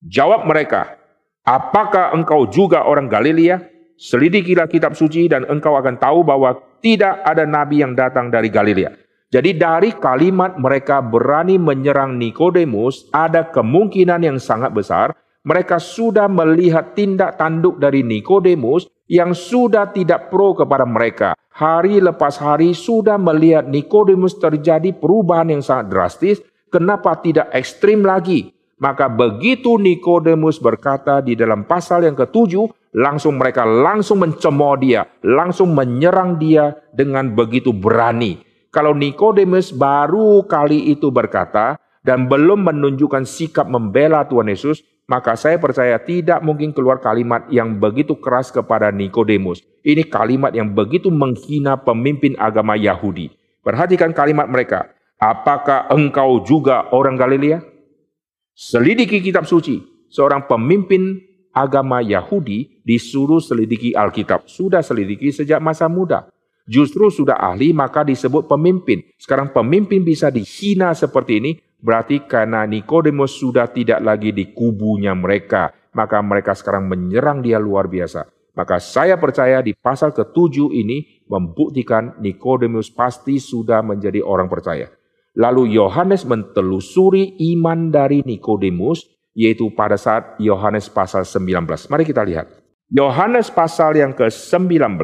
Jawab mereka, apakah engkau juga orang Galilea? Selidikilah kitab suci dan engkau akan tahu bahwa tidak ada nabi yang datang dari Galilea. Jadi dari kalimat mereka berani menyerang Nikodemus ada kemungkinan yang sangat besar mereka sudah melihat tindak tanduk dari Nikodemus yang sudah tidak pro kepada mereka. Hari lepas hari sudah melihat Nikodemus terjadi perubahan yang sangat drastis. Kenapa tidak ekstrim lagi? Maka begitu Nikodemus berkata di dalam pasal yang ketujuh, langsung mereka langsung mencemooh dia, langsung menyerang dia dengan begitu berani. Kalau Nikodemus baru kali itu berkata dan belum menunjukkan sikap membela Tuhan Yesus, maka saya percaya tidak mungkin keluar kalimat yang begitu keras kepada Nikodemus. Ini kalimat yang begitu menghina pemimpin agama Yahudi. Perhatikan kalimat mereka. Apakah engkau juga orang Galilea? Selidiki kitab suci. Seorang pemimpin agama Yahudi disuruh selidiki Alkitab. Sudah selidiki sejak masa muda. Justru sudah ahli maka disebut pemimpin. Sekarang pemimpin bisa dihina seperti ini Berarti karena Nikodemus sudah tidak lagi di kubunya mereka, maka mereka sekarang menyerang dia luar biasa. Maka saya percaya di pasal ketujuh ini membuktikan Nikodemus pasti sudah menjadi orang percaya. Lalu Yohanes mentelusuri iman dari Nikodemus, yaitu pada saat Yohanes pasal 19. Mari kita lihat. Yohanes pasal yang ke-19,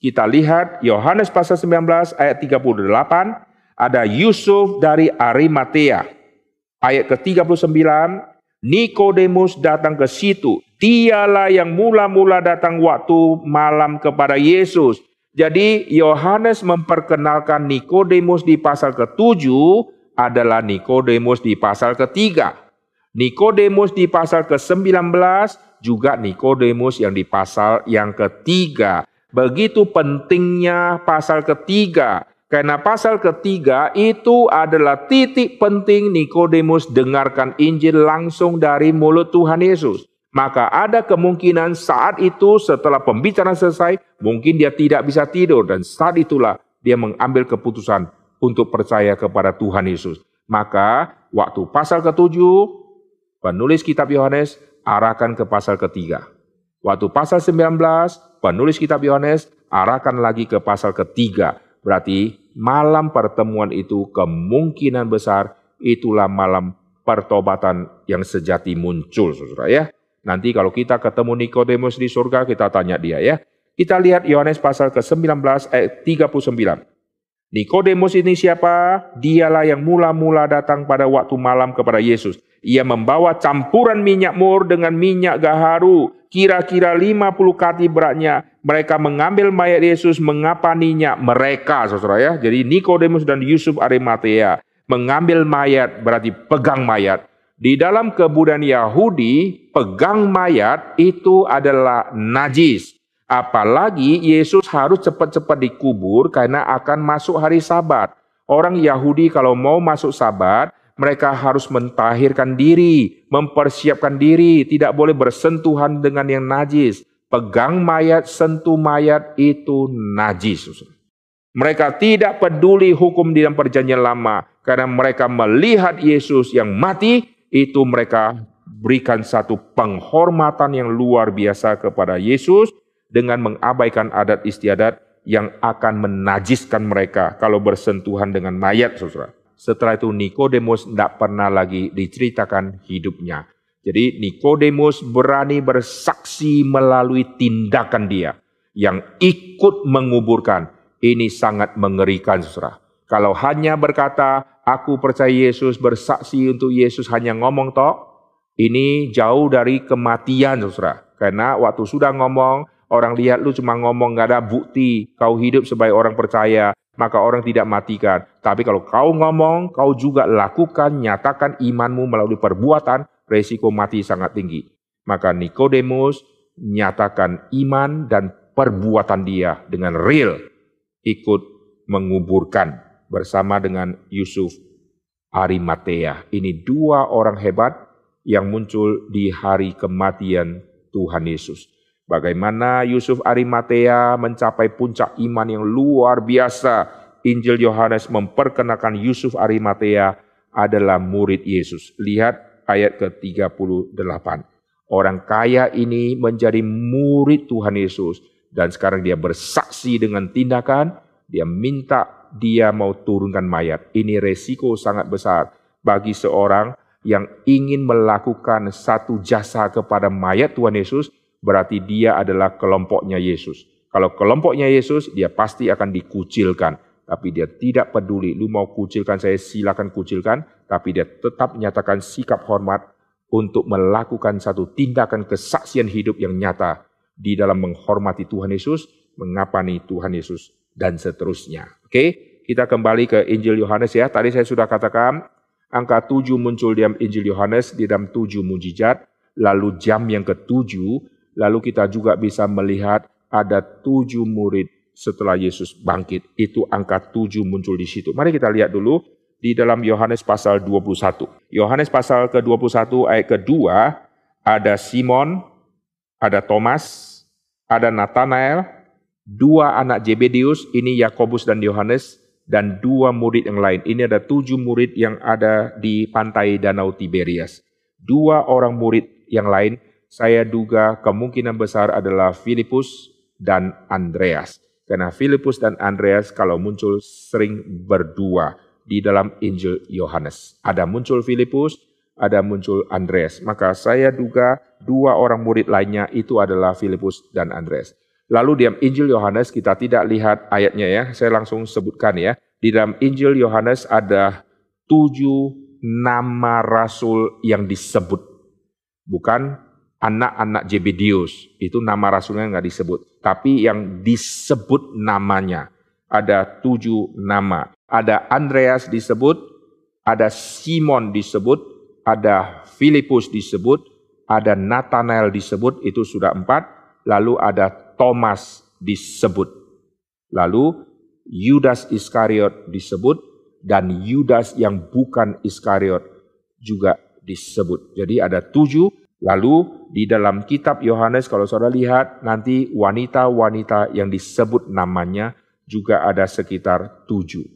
kita lihat Yohanes pasal 19 ayat 38, ada Yusuf dari Arimatea. Ayat ke-39, Nikodemus datang ke situ. Dialah yang mula-mula datang waktu malam kepada Yesus. Jadi Yohanes memperkenalkan Nikodemus di pasal ke-7 adalah Nikodemus di pasal ketiga. Nikodemus di pasal ke-19 juga Nikodemus yang di pasal yang ketiga. Begitu pentingnya pasal ketiga. Karena pasal ketiga itu adalah titik penting Nikodemus dengarkan Injil langsung dari mulut Tuhan Yesus. Maka ada kemungkinan saat itu setelah pembicaraan selesai, mungkin dia tidak bisa tidur dan saat itulah dia mengambil keputusan untuk percaya kepada Tuhan Yesus. Maka waktu pasal ketujuh, penulis kitab Yohanes arahkan ke pasal ketiga. Waktu pasal 19, penulis kitab Yohanes arahkan lagi ke pasal ketiga Berarti malam pertemuan itu kemungkinan besar itulah malam pertobatan yang sejati muncul, saudara ya. Nanti kalau kita ketemu Nikodemus di surga, kita tanya dia ya. Kita lihat Yohanes pasal ke-19 ayat 39. Nikodemus ini siapa? Dialah yang mula-mula datang pada waktu malam kepada Yesus. Ia membawa campuran minyak mur dengan minyak gaharu, kira-kira 50 kati beratnya. Mereka mengambil mayat Yesus, mengapaninya mereka, saudara ya. Jadi Nikodemus dan Yusuf Arimatea mengambil mayat, berarti pegang mayat. Di dalam kebudayaan Yahudi, pegang mayat itu adalah najis. Apalagi Yesus harus cepat-cepat dikubur karena akan masuk hari sabat. Orang Yahudi kalau mau masuk sabat, mereka harus mentahirkan diri, mempersiapkan diri, tidak boleh bersentuhan dengan yang najis. Pegang mayat, sentuh mayat itu najis. Mereka tidak peduli hukum di dalam perjanjian lama karena mereka melihat Yesus yang mati, itu mereka berikan satu penghormatan yang luar biasa kepada Yesus dengan mengabaikan adat istiadat yang akan menajiskan mereka kalau bersentuhan dengan mayat, saudara. Setelah itu Nikodemus tidak pernah lagi diceritakan hidupnya. Jadi Nikodemus berani bersaksi melalui tindakan dia yang ikut menguburkan. Ini sangat mengerikan saudara. Kalau hanya berkata, aku percaya Yesus, bersaksi untuk Yesus hanya ngomong toh, ini jauh dari kematian saudara. Karena waktu sudah ngomong, orang lihat lu cuma ngomong, nggak ada bukti, kau hidup sebagai orang percaya, maka orang tidak matikan. Tapi kalau kau ngomong, kau juga lakukan, nyatakan imanmu melalui perbuatan, resiko mati sangat tinggi. Maka Nikodemus nyatakan iman dan perbuatan dia dengan real ikut menguburkan bersama dengan Yusuf Arimatea. Ini dua orang hebat yang muncul di hari kematian Tuhan Yesus. Bagaimana Yusuf Arimatea mencapai puncak iman yang luar biasa. Injil Yohanes memperkenalkan Yusuf Arimatea adalah murid Yesus. Lihat ayat ke-38. Orang kaya ini menjadi murid Tuhan Yesus. Dan sekarang dia bersaksi dengan tindakan, dia minta dia mau turunkan mayat. Ini resiko sangat besar bagi seorang yang ingin melakukan satu jasa kepada mayat Tuhan Yesus, berarti dia adalah kelompoknya Yesus. Kalau kelompoknya Yesus, dia pasti akan dikucilkan. Tapi dia tidak peduli, lu mau kucilkan saya silakan kucilkan, tapi dia tetap menyatakan sikap hormat untuk melakukan satu tindakan kesaksian hidup yang nyata di dalam menghormati Tuhan Yesus, mengapani Tuhan Yesus, dan seterusnya. Oke, kita kembali ke Injil Yohanes ya. Tadi saya sudah katakan angka tujuh muncul di Injil Yohanes di dalam tujuh mujizat, lalu jam yang ketujuh Lalu kita juga bisa melihat ada tujuh murid setelah Yesus bangkit. Itu angka tujuh muncul di situ. Mari kita lihat dulu di dalam Yohanes pasal 21. Yohanes pasal ke-21 ayat kedua ada Simon, ada Thomas, ada Nathanael, dua anak Jebedeus, ini Yakobus dan Yohanes, dan dua murid yang lain. Ini ada tujuh murid yang ada di pantai Danau Tiberias. Dua orang murid yang lain saya duga kemungkinan besar adalah Filipus dan Andreas. Karena Filipus dan Andreas kalau muncul sering berdua di dalam Injil Yohanes. Ada muncul Filipus, ada muncul Andreas. Maka saya duga dua orang murid lainnya itu adalah Filipus dan Andreas. Lalu di dalam Injil Yohanes kita tidak lihat ayatnya ya, saya langsung sebutkan ya. Di dalam Injil Yohanes ada tujuh nama rasul yang disebut. Bukan anak-anak Jebedeus. Itu nama rasulnya nggak disebut. Tapi yang disebut namanya. Ada tujuh nama. Ada Andreas disebut, ada Simon disebut, ada Filipus disebut, ada Nathanael disebut, itu sudah empat. Lalu ada Thomas disebut. Lalu Yudas Iskariot disebut, dan Yudas yang bukan Iskariot juga disebut. Jadi ada tujuh Lalu di dalam kitab Yohanes kalau saudara lihat nanti wanita-wanita yang disebut namanya juga ada sekitar tujuh.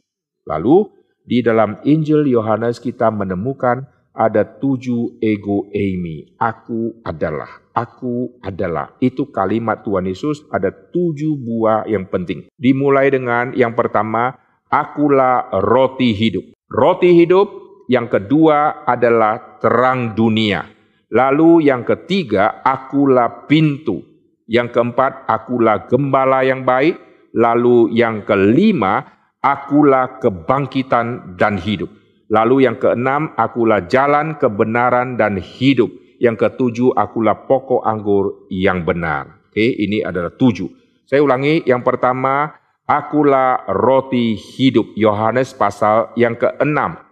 Lalu di dalam Injil Yohanes kita menemukan ada tujuh ego eimi. Aku adalah, aku adalah. Itu kalimat Tuhan Yesus ada tujuh buah yang penting. Dimulai dengan yang pertama, akulah roti hidup. Roti hidup, yang kedua adalah terang dunia. Lalu yang ketiga, akulah pintu. Yang keempat, akulah gembala yang baik. Lalu yang kelima, akulah kebangkitan dan hidup. Lalu yang keenam, akulah jalan kebenaran dan hidup. Yang ketujuh, akulah pokok anggur yang benar. Oke, ini adalah tujuh. Saya ulangi, yang pertama, akulah roti hidup. Yohanes pasal yang keenam.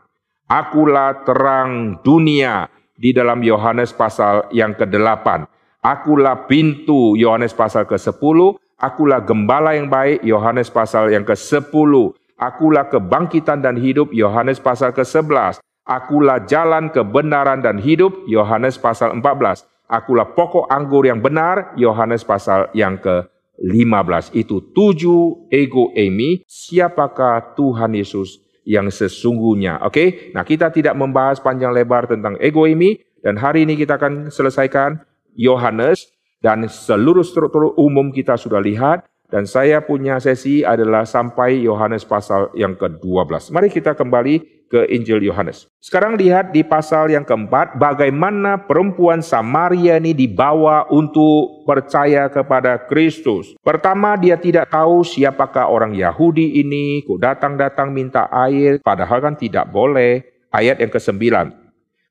Akulah terang dunia di dalam Yohanes pasal yang ke-8. Akulah pintu Yohanes pasal ke-10, akulah gembala yang baik Yohanes pasal yang ke-10, akulah kebangkitan dan hidup Yohanes pasal ke-11, akulah jalan kebenaran dan hidup Yohanes pasal 14, akulah pokok anggur yang benar Yohanes pasal yang ke-15. Itu tujuh ego emi, siapakah Tuhan Yesus yang sesungguhnya. Oke, okay? nah kita tidak membahas panjang lebar tentang ego ini dan hari ini kita akan selesaikan Yohanes dan seluruh struktur umum kita sudah lihat dan saya punya sesi adalah sampai Yohanes pasal yang ke-12. Mari kita kembali ke Injil Yohanes. Sekarang lihat di pasal yang keempat, bagaimana perempuan Samaria ini dibawa untuk percaya kepada Kristus. Pertama, dia tidak tahu siapakah orang Yahudi ini, kok datang-datang minta air, padahal kan tidak boleh. Ayat yang ke-9.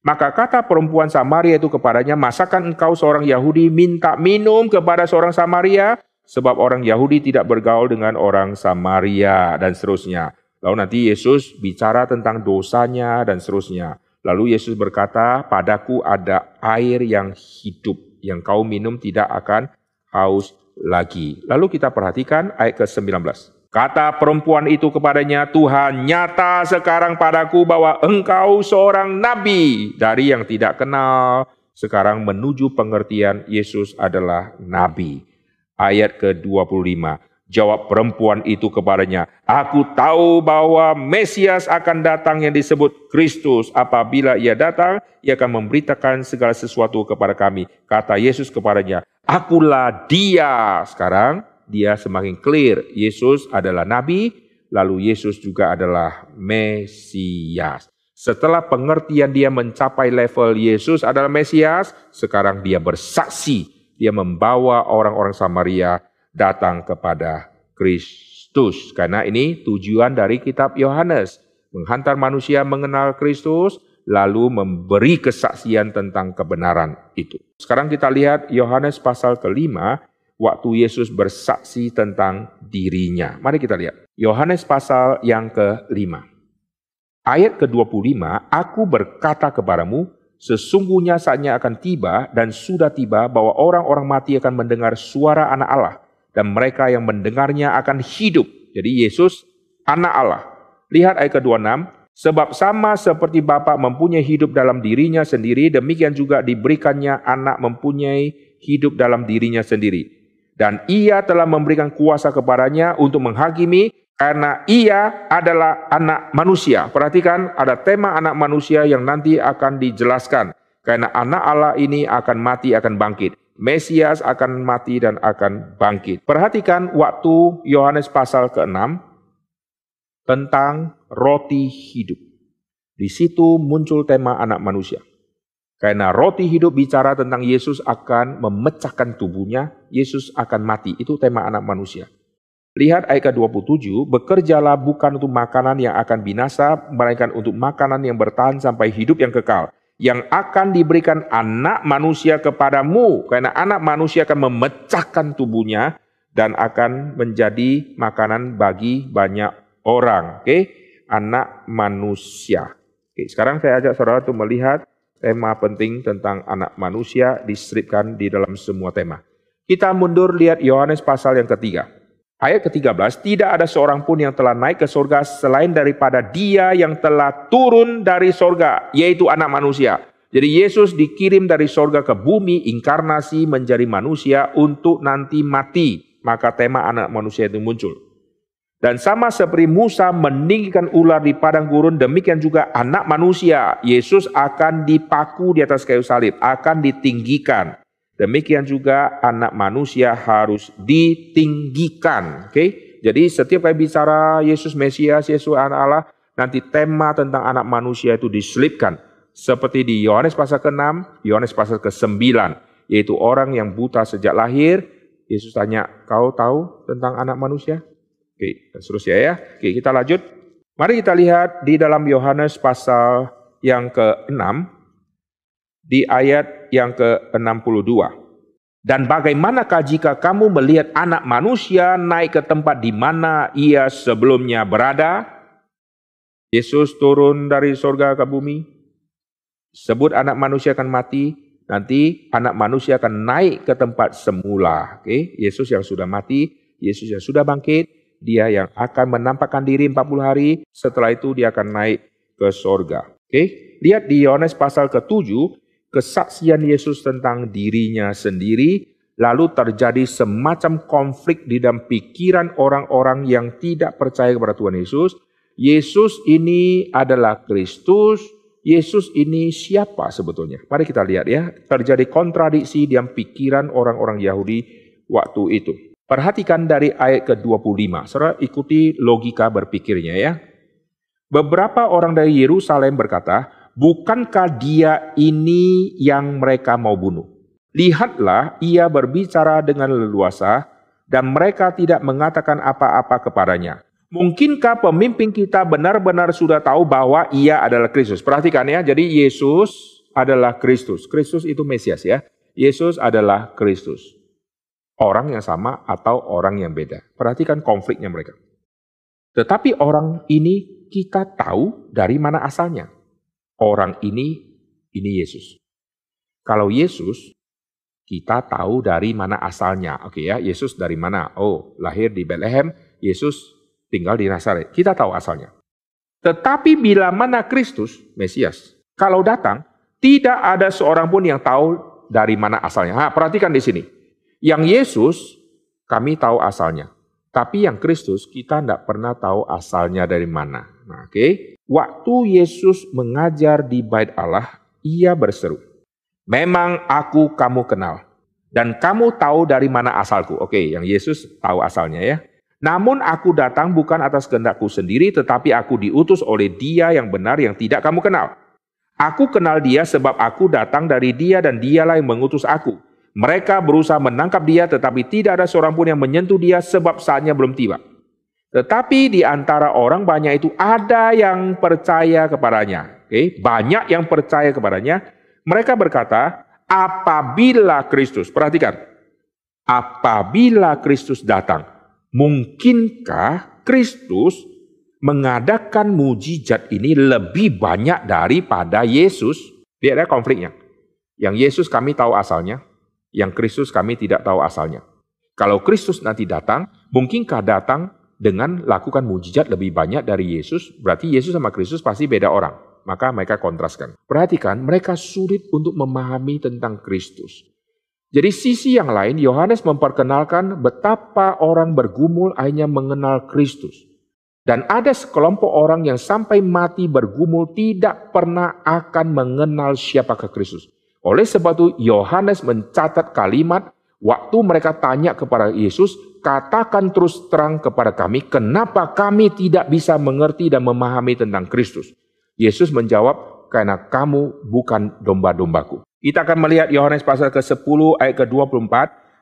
Maka kata perempuan Samaria itu kepadanya, masakan engkau seorang Yahudi minta minum kepada seorang Samaria? Sebab orang Yahudi tidak bergaul dengan orang Samaria dan seterusnya. Lalu nanti Yesus bicara tentang dosanya dan seterusnya. Lalu Yesus berkata, padaku ada air yang hidup, yang kau minum tidak akan haus lagi. Lalu kita perhatikan ayat ke-19. Kata perempuan itu kepadanya, Tuhan nyata sekarang padaku bahwa engkau seorang nabi dari yang tidak kenal. Sekarang menuju pengertian Yesus adalah nabi. Ayat ke-25. Jawab perempuan itu kepadanya, Aku tahu bahwa Mesias akan datang yang disebut Kristus. Apabila ia datang, ia akan memberitakan segala sesuatu kepada kami. Kata Yesus kepadanya, Akulah dia. Sekarang dia semakin clear. Yesus adalah Nabi, lalu Yesus juga adalah Mesias. Setelah pengertian dia mencapai level Yesus adalah Mesias, sekarang dia bersaksi. Dia membawa orang-orang Samaria datang kepada Kristus. Karena ini tujuan dari kitab Yohanes. Menghantar manusia mengenal Kristus, lalu memberi kesaksian tentang kebenaran itu. Sekarang kita lihat Yohanes pasal kelima, waktu Yesus bersaksi tentang dirinya. Mari kita lihat. Yohanes pasal yang kelima. Ayat ke-25, Aku berkata kepadamu, sesungguhnya saatnya akan tiba dan sudah tiba bahwa orang-orang mati akan mendengar suara anak Allah dan mereka yang mendengarnya akan hidup. Jadi Yesus anak Allah. Lihat ayat ke-26, sebab sama seperti Bapa mempunyai hidup dalam dirinya sendiri, demikian juga diberikannya anak mempunyai hidup dalam dirinya sendiri. Dan ia telah memberikan kuasa kepadanya untuk menghakimi karena ia adalah anak manusia. Perhatikan ada tema anak manusia yang nanti akan dijelaskan. Karena anak Allah ini akan mati, akan bangkit. Mesias akan mati dan akan bangkit. Perhatikan waktu Yohanes pasal ke-6 tentang roti hidup. Di situ muncul tema anak manusia. Karena roti hidup bicara tentang Yesus akan memecahkan tubuhnya, Yesus akan mati. Itu tema anak manusia. Lihat ayat ke-27, bekerjalah bukan untuk makanan yang akan binasa, melainkan untuk makanan yang bertahan sampai hidup yang kekal yang akan diberikan anak manusia kepadamu. Karena anak manusia akan memecahkan tubuhnya dan akan menjadi makanan bagi banyak orang. Oke, anak manusia. Oke, sekarang saya ajak saudara untuk melihat tema penting tentang anak manusia distripkan di dalam semua tema. Kita mundur lihat Yohanes pasal yang ketiga. Ayat ke-13, tidak ada seorang pun yang telah naik ke surga selain daripada dia yang telah turun dari surga, yaitu anak manusia. Jadi Yesus dikirim dari surga ke bumi, inkarnasi menjadi manusia untuk nanti mati. Maka tema anak manusia itu muncul. Dan sama seperti Musa meninggikan ular di padang gurun, demikian juga anak manusia. Yesus akan dipaku di atas kayu salib, akan ditinggikan. Demikian juga anak manusia harus ditinggikan. Oke, okay? jadi setiap kali bicara Yesus Mesias, Yesus anak Allah, nanti tema tentang anak manusia itu diselipkan. Seperti di Yohanes pasal ke-6, Yohanes pasal ke-9, yaitu orang yang buta sejak lahir. Yesus tanya, kau tahu tentang anak manusia? Oke, okay, seterusnya ya. Oke, kita lanjut. Mari kita lihat di dalam Yohanes pasal yang ke-6, di ayat yang ke-62. Dan bagaimanakah jika kamu melihat anak manusia naik ke tempat di mana ia sebelumnya berada? Yesus turun dari surga ke bumi. Sebut anak manusia akan mati, nanti anak manusia akan naik ke tempat semula. Oke, Yesus yang sudah mati, Yesus yang sudah bangkit, dia yang akan menampakkan diri 40 hari, setelah itu dia akan naik ke surga. Oke, lihat di Yohanes pasal ke-7, kesaksian Yesus tentang dirinya sendiri, lalu terjadi semacam konflik di dalam pikiran orang-orang yang tidak percaya kepada Tuhan Yesus. Yesus ini adalah Kristus, Yesus ini siapa sebetulnya? Mari kita lihat ya, terjadi kontradiksi di dalam pikiran orang-orang Yahudi waktu itu. Perhatikan dari ayat ke-25, saudara ikuti logika berpikirnya ya. Beberapa orang dari Yerusalem berkata, bukankah dia ini yang mereka mau bunuh? Lihatlah, ia berbicara dengan leluasa, dan mereka tidak mengatakan apa-apa kepadanya. Mungkinkah pemimpin kita benar-benar sudah tahu bahwa ia adalah Kristus? Perhatikan ya, jadi Yesus adalah Kristus. Kristus itu Mesias ya. Yesus adalah Kristus. Orang yang sama atau orang yang beda. Perhatikan konfliknya mereka. Tetapi orang ini kita tahu dari mana asalnya. Orang ini, ini Yesus. Kalau Yesus, kita tahu dari mana asalnya. Oke ya, Yesus dari mana? Oh, lahir di Bethlehem, Yesus tinggal di Nazaret. Kita tahu asalnya. Tetapi bila mana Kristus, Mesias, kalau datang, tidak ada seorang pun yang tahu dari mana asalnya. Nah, perhatikan di sini. Yang Yesus, kami tahu asalnya. Tapi yang Kristus kita tidak pernah tahu asalnya dari mana. Nah, Oke, okay. Waktu Yesus mengajar di Bait Allah, ia berseru, "Memang aku kamu kenal, dan kamu tahu dari mana asalku." Oke, yang Yesus tahu asalnya ya. Namun aku datang bukan atas kehendakku sendiri, tetapi aku diutus oleh Dia yang benar yang tidak kamu kenal. Aku kenal Dia sebab aku datang dari Dia dan Dialah yang mengutus aku. Mereka berusaha menangkap dia tetapi tidak ada seorang pun yang menyentuh dia sebab saatnya belum tiba. Tetapi di antara orang banyak itu ada yang percaya kepadanya. Oke, banyak yang percaya kepadanya. Mereka berkata, apabila Kristus, perhatikan, apabila Kristus datang, mungkinkah Kristus mengadakan mujizat ini lebih banyak daripada Yesus? Lihat ya konfliknya. Yang Yesus kami tahu asalnya, yang Kristus kami tidak tahu asalnya. Kalau Kristus nanti datang, mungkinkah datang dengan lakukan mujizat lebih banyak dari Yesus? Berarti Yesus sama Kristus pasti beda orang. Maka mereka kontraskan. Perhatikan, mereka sulit untuk memahami tentang Kristus. Jadi sisi yang lain, Yohanes memperkenalkan betapa orang bergumul hanya mengenal Kristus. Dan ada sekelompok orang yang sampai mati bergumul tidak pernah akan mengenal siapakah Kristus. Oleh sebab itu Yohanes mencatat kalimat waktu mereka tanya kepada Yesus, katakan terus terang kepada kami, kenapa kami tidak bisa mengerti dan memahami tentang Kristus? Yesus menjawab, karena kamu bukan domba-dombaku. Kita akan melihat Yohanes pasal ke-10 ayat ke-24.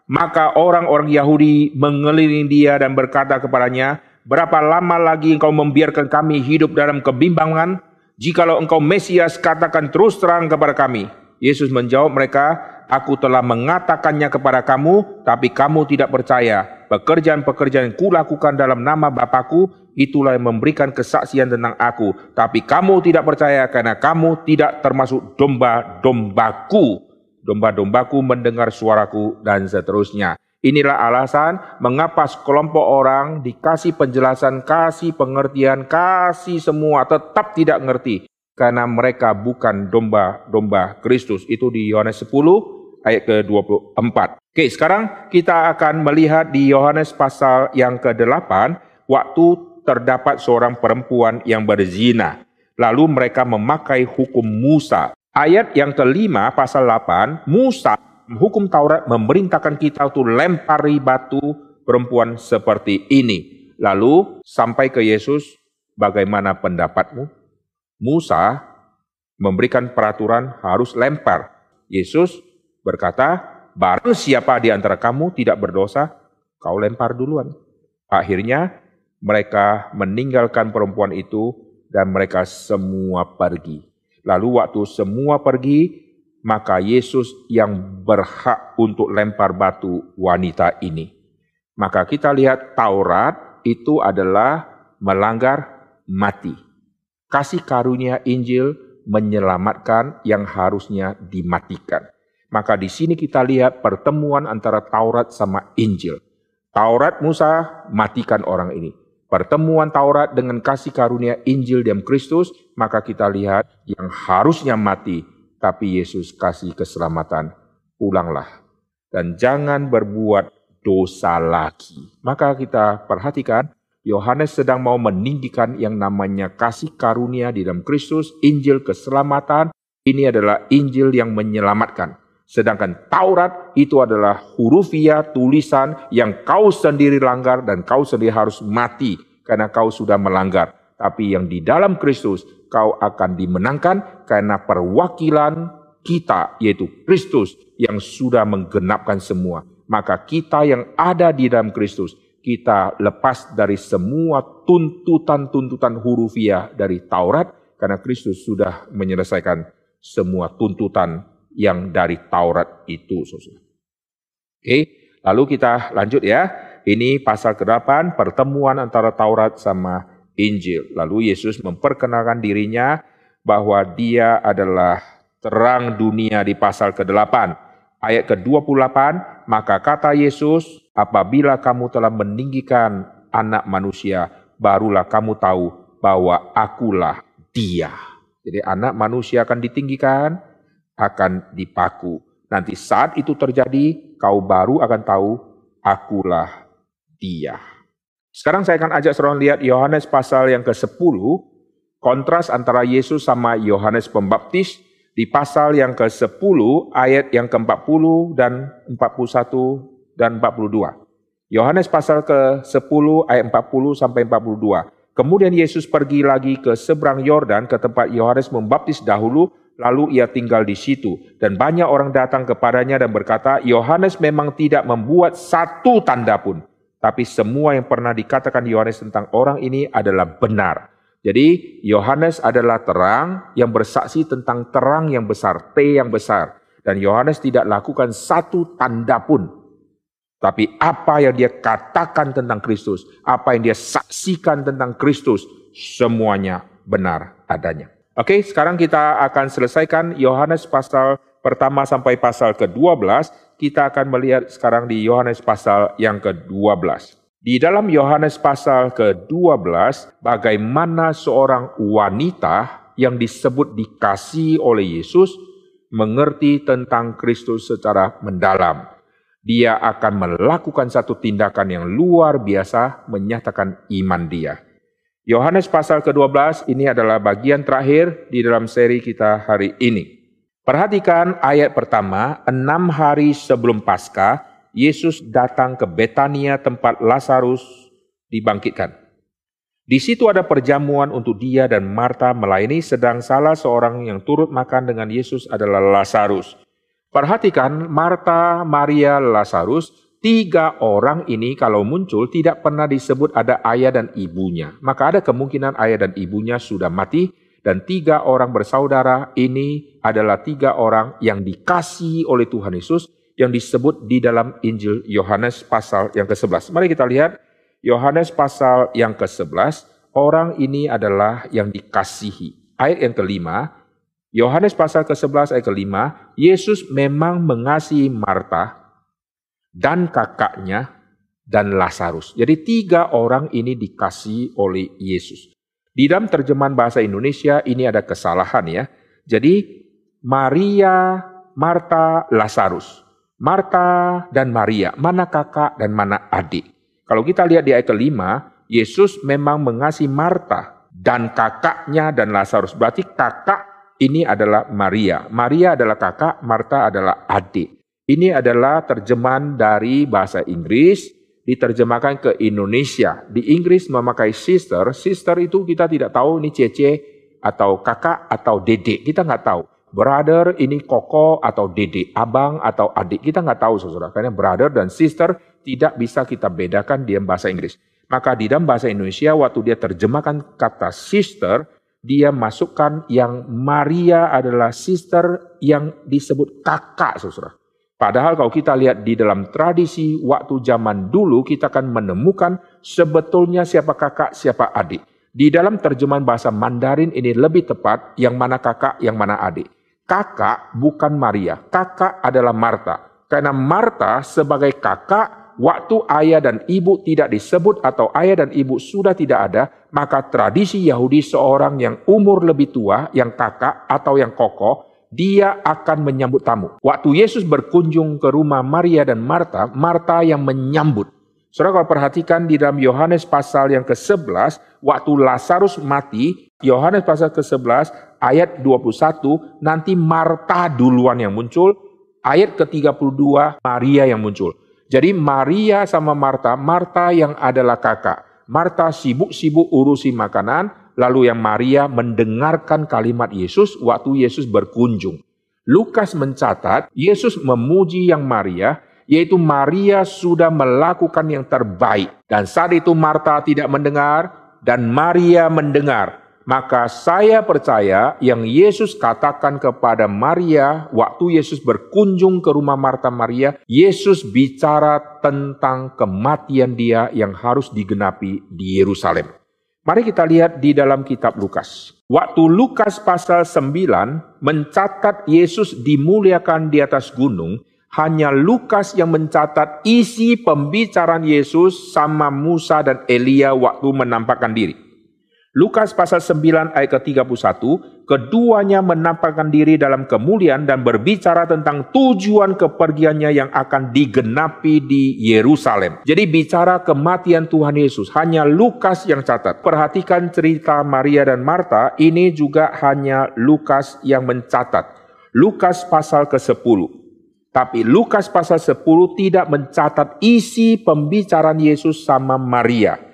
Maka orang-orang Yahudi mengelilingi dia dan berkata kepadanya, Berapa lama lagi engkau membiarkan kami hidup dalam kebimbangan? Jikalau engkau Mesias, katakan terus terang kepada kami. Yesus menjawab mereka, Aku telah mengatakannya kepada kamu, tapi kamu tidak percaya. Pekerjaan-pekerjaan yang kulakukan dalam nama Bapakku, itulah yang memberikan kesaksian tentang aku. Tapi kamu tidak percaya karena kamu tidak termasuk domba-dombaku. Domba-dombaku mendengar suaraku dan seterusnya. Inilah alasan mengapa sekelompok orang dikasih penjelasan, kasih pengertian, kasih semua, tetap tidak mengerti karena mereka bukan domba-domba Kristus. Itu di Yohanes 10 ayat ke-24. Oke, sekarang kita akan melihat di Yohanes pasal yang ke-8 waktu terdapat seorang perempuan yang berzina. Lalu mereka memakai hukum Musa. Ayat yang kelima pasal 8, Musa hukum Taurat memerintahkan kita untuk lempari batu perempuan seperti ini. Lalu sampai ke Yesus, bagaimana pendapatmu? Musa memberikan peraturan harus lempar. Yesus berkata, barang siapa di antara kamu tidak berdosa, kau lempar duluan. Akhirnya mereka meninggalkan perempuan itu dan mereka semua pergi. Lalu waktu semua pergi, maka Yesus yang berhak untuk lempar batu wanita ini. Maka kita lihat Taurat itu adalah melanggar mati kasih karunia Injil menyelamatkan yang harusnya dimatikan. Maka di sini kita lihat pertemuan antara Taurat sama Injil. Taurat Musa matikan orang ini. Pertemuan Taurat dengan kasih karunia Injil dan Kristus, maka kita lihat yang harusnya mati, tapi Yesus kasih keselamatan. Pulanglah dan jangan berbuat dosa lagi. Maka kita perhatikan Yohanes sedang mau meninggikan yang namanya kasih karunia di dalam Kristus, Injil keselamatan. Ini adalah Injil yang menyelamatkan. Sedangkan Taurat itu adalah hurufiah tulisan yang kau sendiri langgar dan kau sendiri harus mati karena kau sudah melanggar. tapi yang di dalam Kristus kau akan dimenangkan karena perwakilan kita yaitu Kristus yang sudah menggenapkan semua. Maka kita yang ada di dalam Kristus, kita lepas dari semua tuntutan-tuntutan hurufiah dari Taurat karena Kristus sudah menyelesaikan semua tuntutan yang dari Taurat itu. Oke, lalu kita lanjut ya. Ini pasal ke-8, pertemuan antara Taurat sama Injil. Lalu Yesus memperkenalkan dirinya bahwa dia adalah terang dunia di pasal ke-8. Ayat ke-28, maka kata Yesus, apabila kamu telah meninggikan anak manusia, barulah kamu tahu bahwa akulah dia. Jadi anak manusia akan ditinggikan, akan dipaku. Nanti saat itu terjadi, kau baru akan tahu akulah dia. Sekarang saya akan ajak saudara lihat Yohanes pasal yang ke-10, kontras antara Yesus sama Yohanes Pembaptis di pasal yang ke-10 ayat yang ke-40 dan 41 dan 42. Yohanes pasal ke-10 ayat 40 sampai 42. Kemudian Yesus pergi lagi ke seberang Yordan ke tempat Yohanes membaptis dahulu, lalu ia tinggal di situ. Dan banyak orang datang kepadanya dan berkata, Yohanes memang tidak membuat satu tanda pun tapi semua yang pernah dikatakan Yohanes tentang orang ini adalah benar. Jadi Yohanes adalah terang yang bersaksi tentang terang yang besar, T yang besar. Dan Yohanes tidak lakukan satu tanda pun. Tapi apa yang dia katakan tentang Kristus, apa yang dia saksikan tentang Kristus, semuanya benar adanya. Oke, sekarang kita akan selesaikan Yohanes pasal pertama sampai pasal ke-12 kita akan melihat sekarang di Yohanes pasal yang ke-12. Di dalam Yohanes pasal ke-12, bagaimana seorang wanita yang disebut dikasih oleh Yesus mengerti tentang Kristus secara mendalam. Dia akan melakukan satu tindakan yang luar biasa menyatakan iman dia. Yohanes pasal ke-12 ini adalah bagian terakhir di dalam seri kita hari ini. Perhatikan ayat pertama, enam hari sebelum Paskah, Yesus datang ke Betania tempat Lazarus dibangkitkan. Di situ ada perjamuan untuk dia dan Marta melayani sedang salah seorang yang turut makan dengan Yesus adalah Lazarus. Perhatikan Marta, Maria, Lazarus, tiga orang ini kalau muncul tidak pernah disebut ada ayah dan ibunya. Maka ada kemungkinan ayah dan ibunya sudah mati dan tiga orang bersaudara ini adalah tiga orang yang dikasih oleh Tuhan Yesus yang disebut di dalam Injil Yohanes pasal yang ke-11. Mari kita lihat Yohanes pasal yang ke-11, orang ini adalah yang dikasihi. Ayat yang kelima, Yohanes pasal ke-11 ayat kelima, Yesus memang mengasihi Marta dan kakaknya dan Lazarus. Jadi tiga orang ini dikasih oleh Yesus. Di dalam terjemahan bahasa Indonesia ini ada kesalahan ya. Jadi Maria, Marta, Lazarus. Marta dan Maria, mana kakak dan mana adik. Kalau kita lihat di ayat kelima, Yesus memang mengasihi Marta dan kakaknya dan Lazarus. Berarti kakak ini adalah Maria. Maria adalah kakak, Marta adalah adik. Ini adalah terjemahan dari bahasa Inggris diterjemahkan ke Indonesia. Di Inggris memakai sister, sister itu kita tidak tahu ini cece atau kakak atau dedek, kita nggak tahu. Brother ini koko atau dedek, abang atau adik, kita nggak tahu saudara. Karena brother dan sister tidak bisa kita bedakan di bahasa Inggris. Maka di dalam bahasa Indonesia waktu dia terjemahkan kata sister, dia masukkan yang Maria adalah sister yang disebut kakak saudara. Padahal kalau kita lihat di dalam tradisi waktu zaman dulu, kita akan menemukan sebetulnya siapa kakak, siapa adik. Di dalam terjemahan bahasa Mandarin ini lebih tepat yang mana kakak, yang mana adik. Kakak bukan Maria, kakak adalah Marta. Karena Marta sebagai kakak, waktu ayah dan ibu tidak disebut atau ayah dan ibu sudah tidak ada, maka tradisi Yahudi seorang yang umur lebih tua, yang kakak atau yang kokoh, dia akan menyambut tamu. Waktu Yesus berkunjung ke rumah Maria dan Marta, Marta yang menyambut. Saudara kalau perhatikan di dalam Yohanes pasal yang ke-11, waktu Lazarus mati, Yohanes pasal ke-11 ayat 21, nanti Marta duluan yang muncul, ayat ke-32 Maria yang muncul. Jadi Maria sama Marta, Marta yang adalah kakak. Marta sibuk-sibuk urusi makanan, lalu yang Maria mendengarkan kalimat Yesus waktu Yesus berkunjung. Lukas mencatat Yesus memuji yang Maria, yaitu Maria sudah melakukan yang terbaik. Dan saat itu Marta tidak mendengar dan Maria mendengar. Maka saya percaya yang Yesus katakan kepada Maria waktu Yesus berkunjung ke rumah Marta Maria, Yesus bicara tentang kematian dia yang harus digenapi di Yerusalem. Mari kita lihat di dalam kitab Lukas. Waktu Lukas pasal 9 mencatat Yesus dimuliakan di atas gunung, hanya Lukas yang mencatat isi pembicaraan Yesus sama Musa dan Elia waktu menampakkan diri. Lukas pasal 9 ayat ke-31, keduanya menampakkan diri dalam kemuliaan dan berbicara tentang tujuan kepergiannya yang akan digenapi di Yerusalem. Jadi bicara kematian Tuhan Yesus, hanya Lukas yang catat. Perhatikan cerita Maria dan Marta, ini juga hanya Lukas yang mencatat. Lukas pasal ke-10. Tapi Lukas pasal 10 tidak mencatat isi pembicaraan Yesus sama Maria.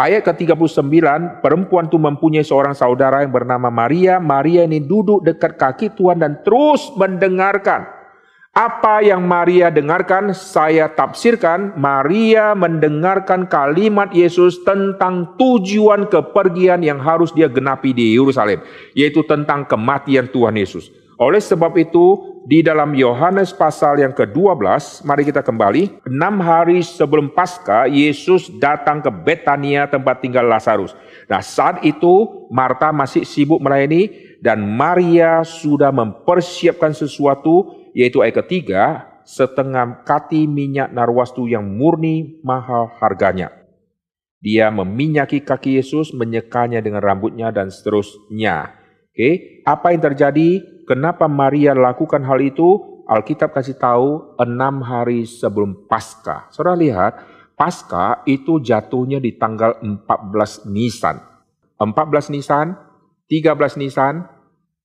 Ayat ke-39, perempuan itu mempunyai seorang saudara yang bernama Maria. Maria ini duduk dekat kaki Tuhan dan terus mendengarkan. Apa yang Maria dengarkan, saya tafsirkan. Maria mendengarkan kalimat Yesus tentang tujuan kepergian yang harus dia genapi di Yerusalem. Yaitu tentang kematian Tuhan Yesus. Oleh sebab itu, di dalam Yohanes pasal yang ke-12, mari kita kembali. Enam hari sebelum Paskah, Yesus datang ke Betania tempat tinggal Lazarus. Nah saat itu Marta masih sibuk melayani dan Maria sudah mempersiapkan sesuatu yaitu ayat ketiga, setengah kati minyak narwastu yang murni mahal harganya. Dia meminyaki kaki Yesus, menyekanya dengan rambutnya dan seterusnya. Oke, apa yang terjadi? Kenapa Maria lakukan hal itu? Alkitab kasih tahu enam hari sebelum Paskah. Saudara lihat, Paskah itu jatuhnya di tanggal 14 Nisan. 14 Nisan, 13 Nisan,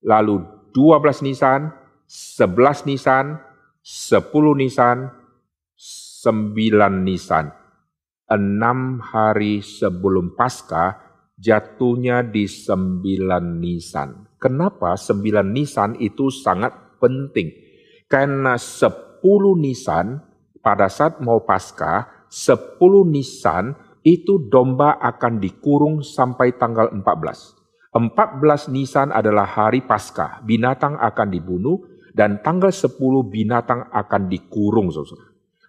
lalu 12 Nisan, 11 Nisan, 10 Nisan, 9 Nisan. Enam hari sebelum Paskah jatuhnya di 9 Nisan. Kenapa sembilan nisan itu sangat penting? Karena sepuluh nisan pada saat mau pasca, sepuluh nisan itu domba akan dikurung sampai tanggal 14. 14 Nisan adalah hari pasca, binatang akan dibunuh dan tanggal 10 binatang akan dikurung.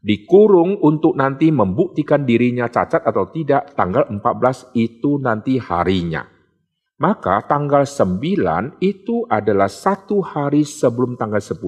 Dikurung untuk nanti membuktikan dirinya cacat atau tidak, tanggal 14 itu nanti harinya. Maka tanggal 9 itu adalah satu hari sebelum tanggal 10.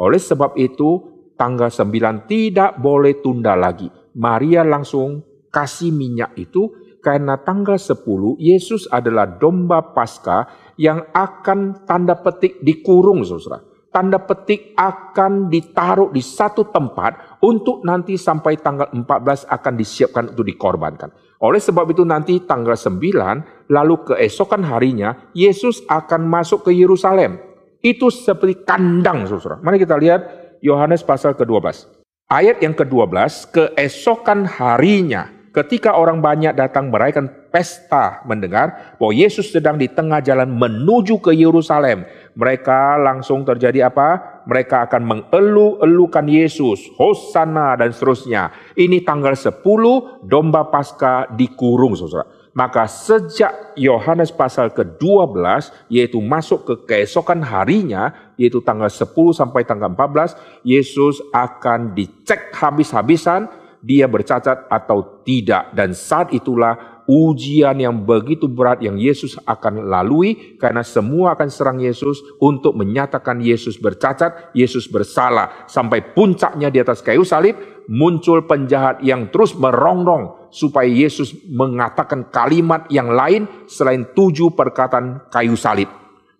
Oleh sebab itu, tanggal 9 tidak boleh tunda lagi. Maria langsung kasih minyak itu karena tanggal 10 Yesus adalah domba Paskah yang akan tanda petik dikurung, saudara. Tanda petik akan ditaruh di satu tempat untuk nanti sampai tanggal 14 akan disiapkan untuk dikorbankan. Oleh sebab itu nanti tanggal 9, lalu keesokan harinya, Yesus akan masuk ke Yerusalem. Itu seperti kandang, saudara. Mari kita lihat Yohanes pasal ke-12. Ayat yang ke-12, keesokan harinya, ketika orang banyak datang merayakan pesta mendengar bahwa Yesus sedang di tengah jalan menuju ke Yerusalem. Mereka langsung terjadi apa? mereka akan mengeluh-elukan Yesus, Hosana dan seterusnya. Ini tanggal 10 domba pasca dikurung saudara. Maka sejak Yohanes pasal ke-12 yaitu masuk ke keesokan harinya yaitu tanggal 10 sampai tanggal 14 Yesus akan dicek habis-habisan dia bercacat atau tidak. Dan saat itulah ujian yang begitu berat yang Yesus akan lalui karena semua akan serang Yesus untuk menyatakan Yesus bercacat, Yesus bersalah. Sampai puncaknya di atas kayu salib muncul penjahat yang terus merongrong supaya Yesus mengatakan kalimat yang lain selain tujuh perkataan kayu salib.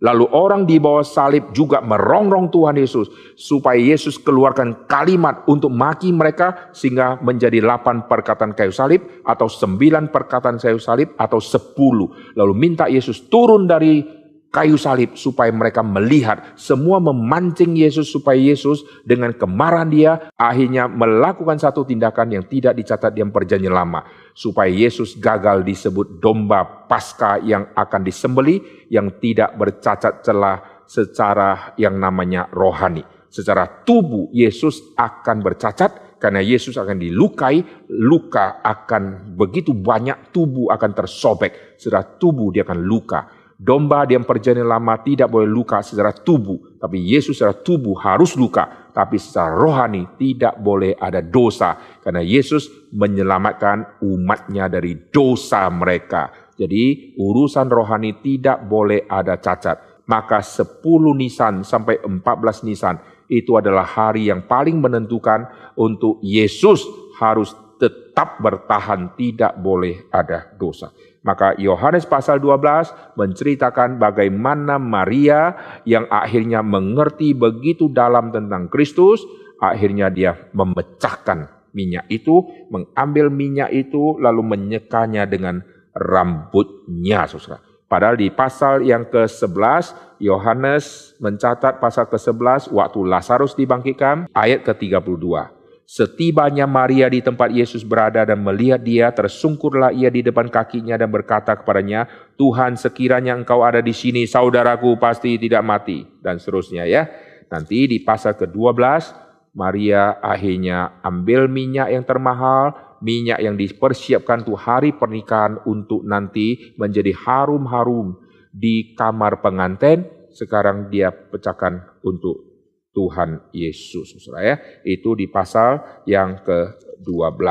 Lalu orang di bawah salib juga merongrong Tuhan Yesus supaya Yesus keluarkan kalimat untuk maki mereka sehingga menjadi delapan perkataan kayu salib atau sembilan perkataan kayu salib atau sepuluh. Lalu minta Yesus turun dari kayu salib supaya mereka melihat. Semua memancing Yesus supaya Yesus dengan kemarahan dia akhirnya melakukan satu tindakan yang tidak dicatat di perjanjian lama. Supaya Yesus gagal disebut domba pasca yang akan disembeli yang tidak bercacat celah secara yang namanya rohani. Secara tubuh Yesus akan bercacat karena Yesus akan dilukai, luka akan begitu banyak tubuh akan tersobek, secara tubuh dia akan luka. Domba di perjanjian lama tidak boleh luka secara tubuh, tapi Yesus secara tubuh harus luka, tapi secara rohani tidak boleh ada dosa, karena Yesus menyelamatkan umatnya dari dosa mereka. Jadi urusan rohani tidak boleh ada cacat. Maka 10 Nisan sampai 14 Nisan itu adalah hari yang paling menentukan untuk Yesus harus tetap bertahan, tidak boleh ada dosa. Maka Yohanes pasal 12 menceritakan bagaimana Maria yang akhirnya mengerti begitu dalam tentang Kristus, akhirnya dia memecahkan minyak itu, mengambil minyak itu lalu menyekanya dengan rambutnya, Saudara. Padahal di pasal yang ke-11 Yohanes mencatat pasal ke-11 waktu Lazarus dibangkitkan ayat ke-32. Setibanya Maria di tempat Yesus berada dan melihat dia, tersungkurlah ia di depan kakinya dan berkata kepadanya, Tuhan sekiranya engkau ada di sini, saudaraku pasti tidak mati. Dan seterusnya ya. Nanti di pasal ke-12, Maria akhirnya ambil minyak yang termahal, minyak yang dipersiapkan untuk hari pernikahan untuk nanti menjadi harum-harum di kamar pengantin, sekarang dia pecahkan untuk Tuhan Yesus. Saudara ya, itu di pasal yang ke-12.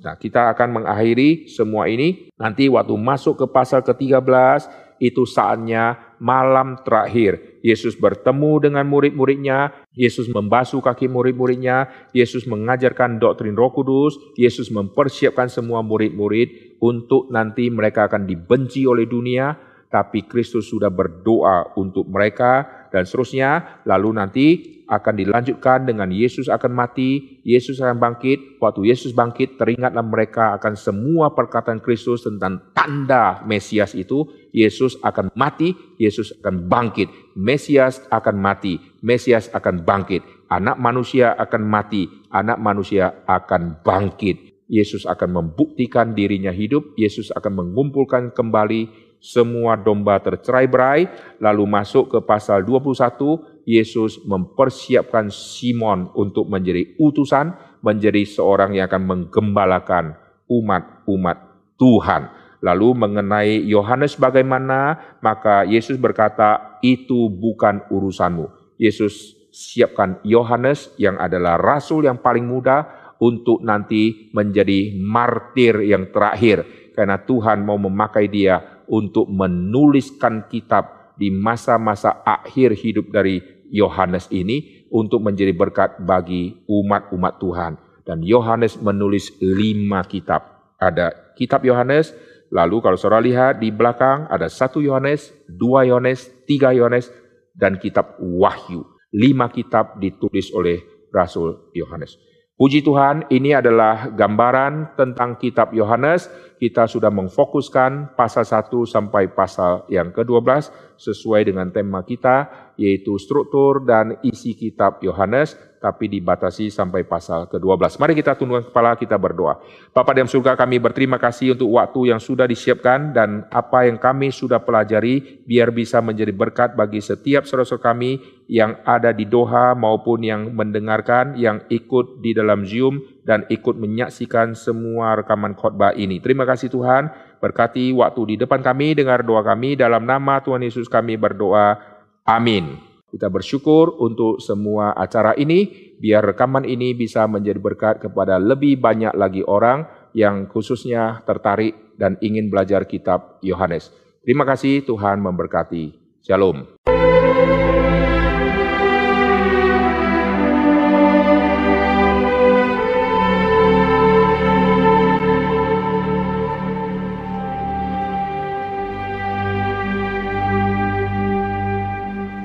Nah, kita akan mengakhiri semua ini nanti waktu masuk ke pasal ke-13 itu saatnya malam terakhir. Yesus bertemu dengan murid-muridnya, Yesus membasuh kaki murid-muridnya, Yesus mengajarkan doktrin Roh Kudus, Yesus mempersiapkan semua murid-murid untuk nanti mereka akan dibenci oleh dunia, tapi Kristus sudah berdoa untuk mereka dan seterusnya. Lalu nanti akan dilanjutkan dengan Yesus akan mati, Yesus akan bangkit. Waktu Yesus bangkit, teringatlah mereka akan semua perkataan Kristus tentang tanda Mesias itu. Yesus akan mati, Yesus akan bangkit. Mesias akan mati, Mesias akan bangkit. Anak manusia akan mati, anak manusia akan bangkit. Yesus akan membuktikan dirinya hidup, Yesus akan mengumpulkan kembali semua domba tercerai-berai, lalu masuk ke pasal 21, Yesus mempersiapkan Simon untuk menjadi utusan, menjadi seorang yang akan menggembalakan umat-umat Tuhan. Lalu mengenai Yohanes bagaimana, maka Yesus berkata, itu bukan urusanmu. Yesus siapkan Yohanes yang adalah rasul yang paling muda untuk nanti menjadi martir yang terakhir. Karena Tuhan mau memakai dia untuk menuliskan kitab di masa-masa akhir hidup dari Yohanes ini untuk menjadi berkat bagi umat-umat Tuhan. Dan Yohanes menulis lima kitab. Ada kitab Yohanes, lalu kalau saudara lihat di belakang ada satu Yohanes, dua Yohanes, tiga Yohanes, dan kitab Wahyu. Lima kitab ditulis oleh Rasul Yohanes. Puji Tuhan, ini adalah gambaran tentang kitab Yohanes. Kita sudah memfokuskan pasal 1 sampai pasal yang ke-12 sesuai dengan tema kita, yaitu struktur dan isi kitab Yohanes tapi dibatasi sampai pasal ke-12. Mari kita tundukkan kepala, kita berdoa. Bapak dalam surga kami berterima kasih untuk waktu yang sudah disiapkan dan apa yang kami sudah pelajari biar bisa menjadi berkat bagi setiap saudara kami yang ada di Doha maupun yang mendengarkan, yang ikut di dalam Zoom dan ikut menyaksikan semua rekaman khotbah ini. Terima kasih Tuhan, berkati waktu di depan kami, dengar doa kami, dalam nama Tuhan Yesus kami berdoa. Amin. Kita bersyukur untuk semua acara ini, biar rekaman ini bisa menjadi berkat kepada lebih banyak lagi orang yang khususnya tertarik dan ingin belajar kitab Yohanes. Terima kasih Tuhan memberkati. Shalom.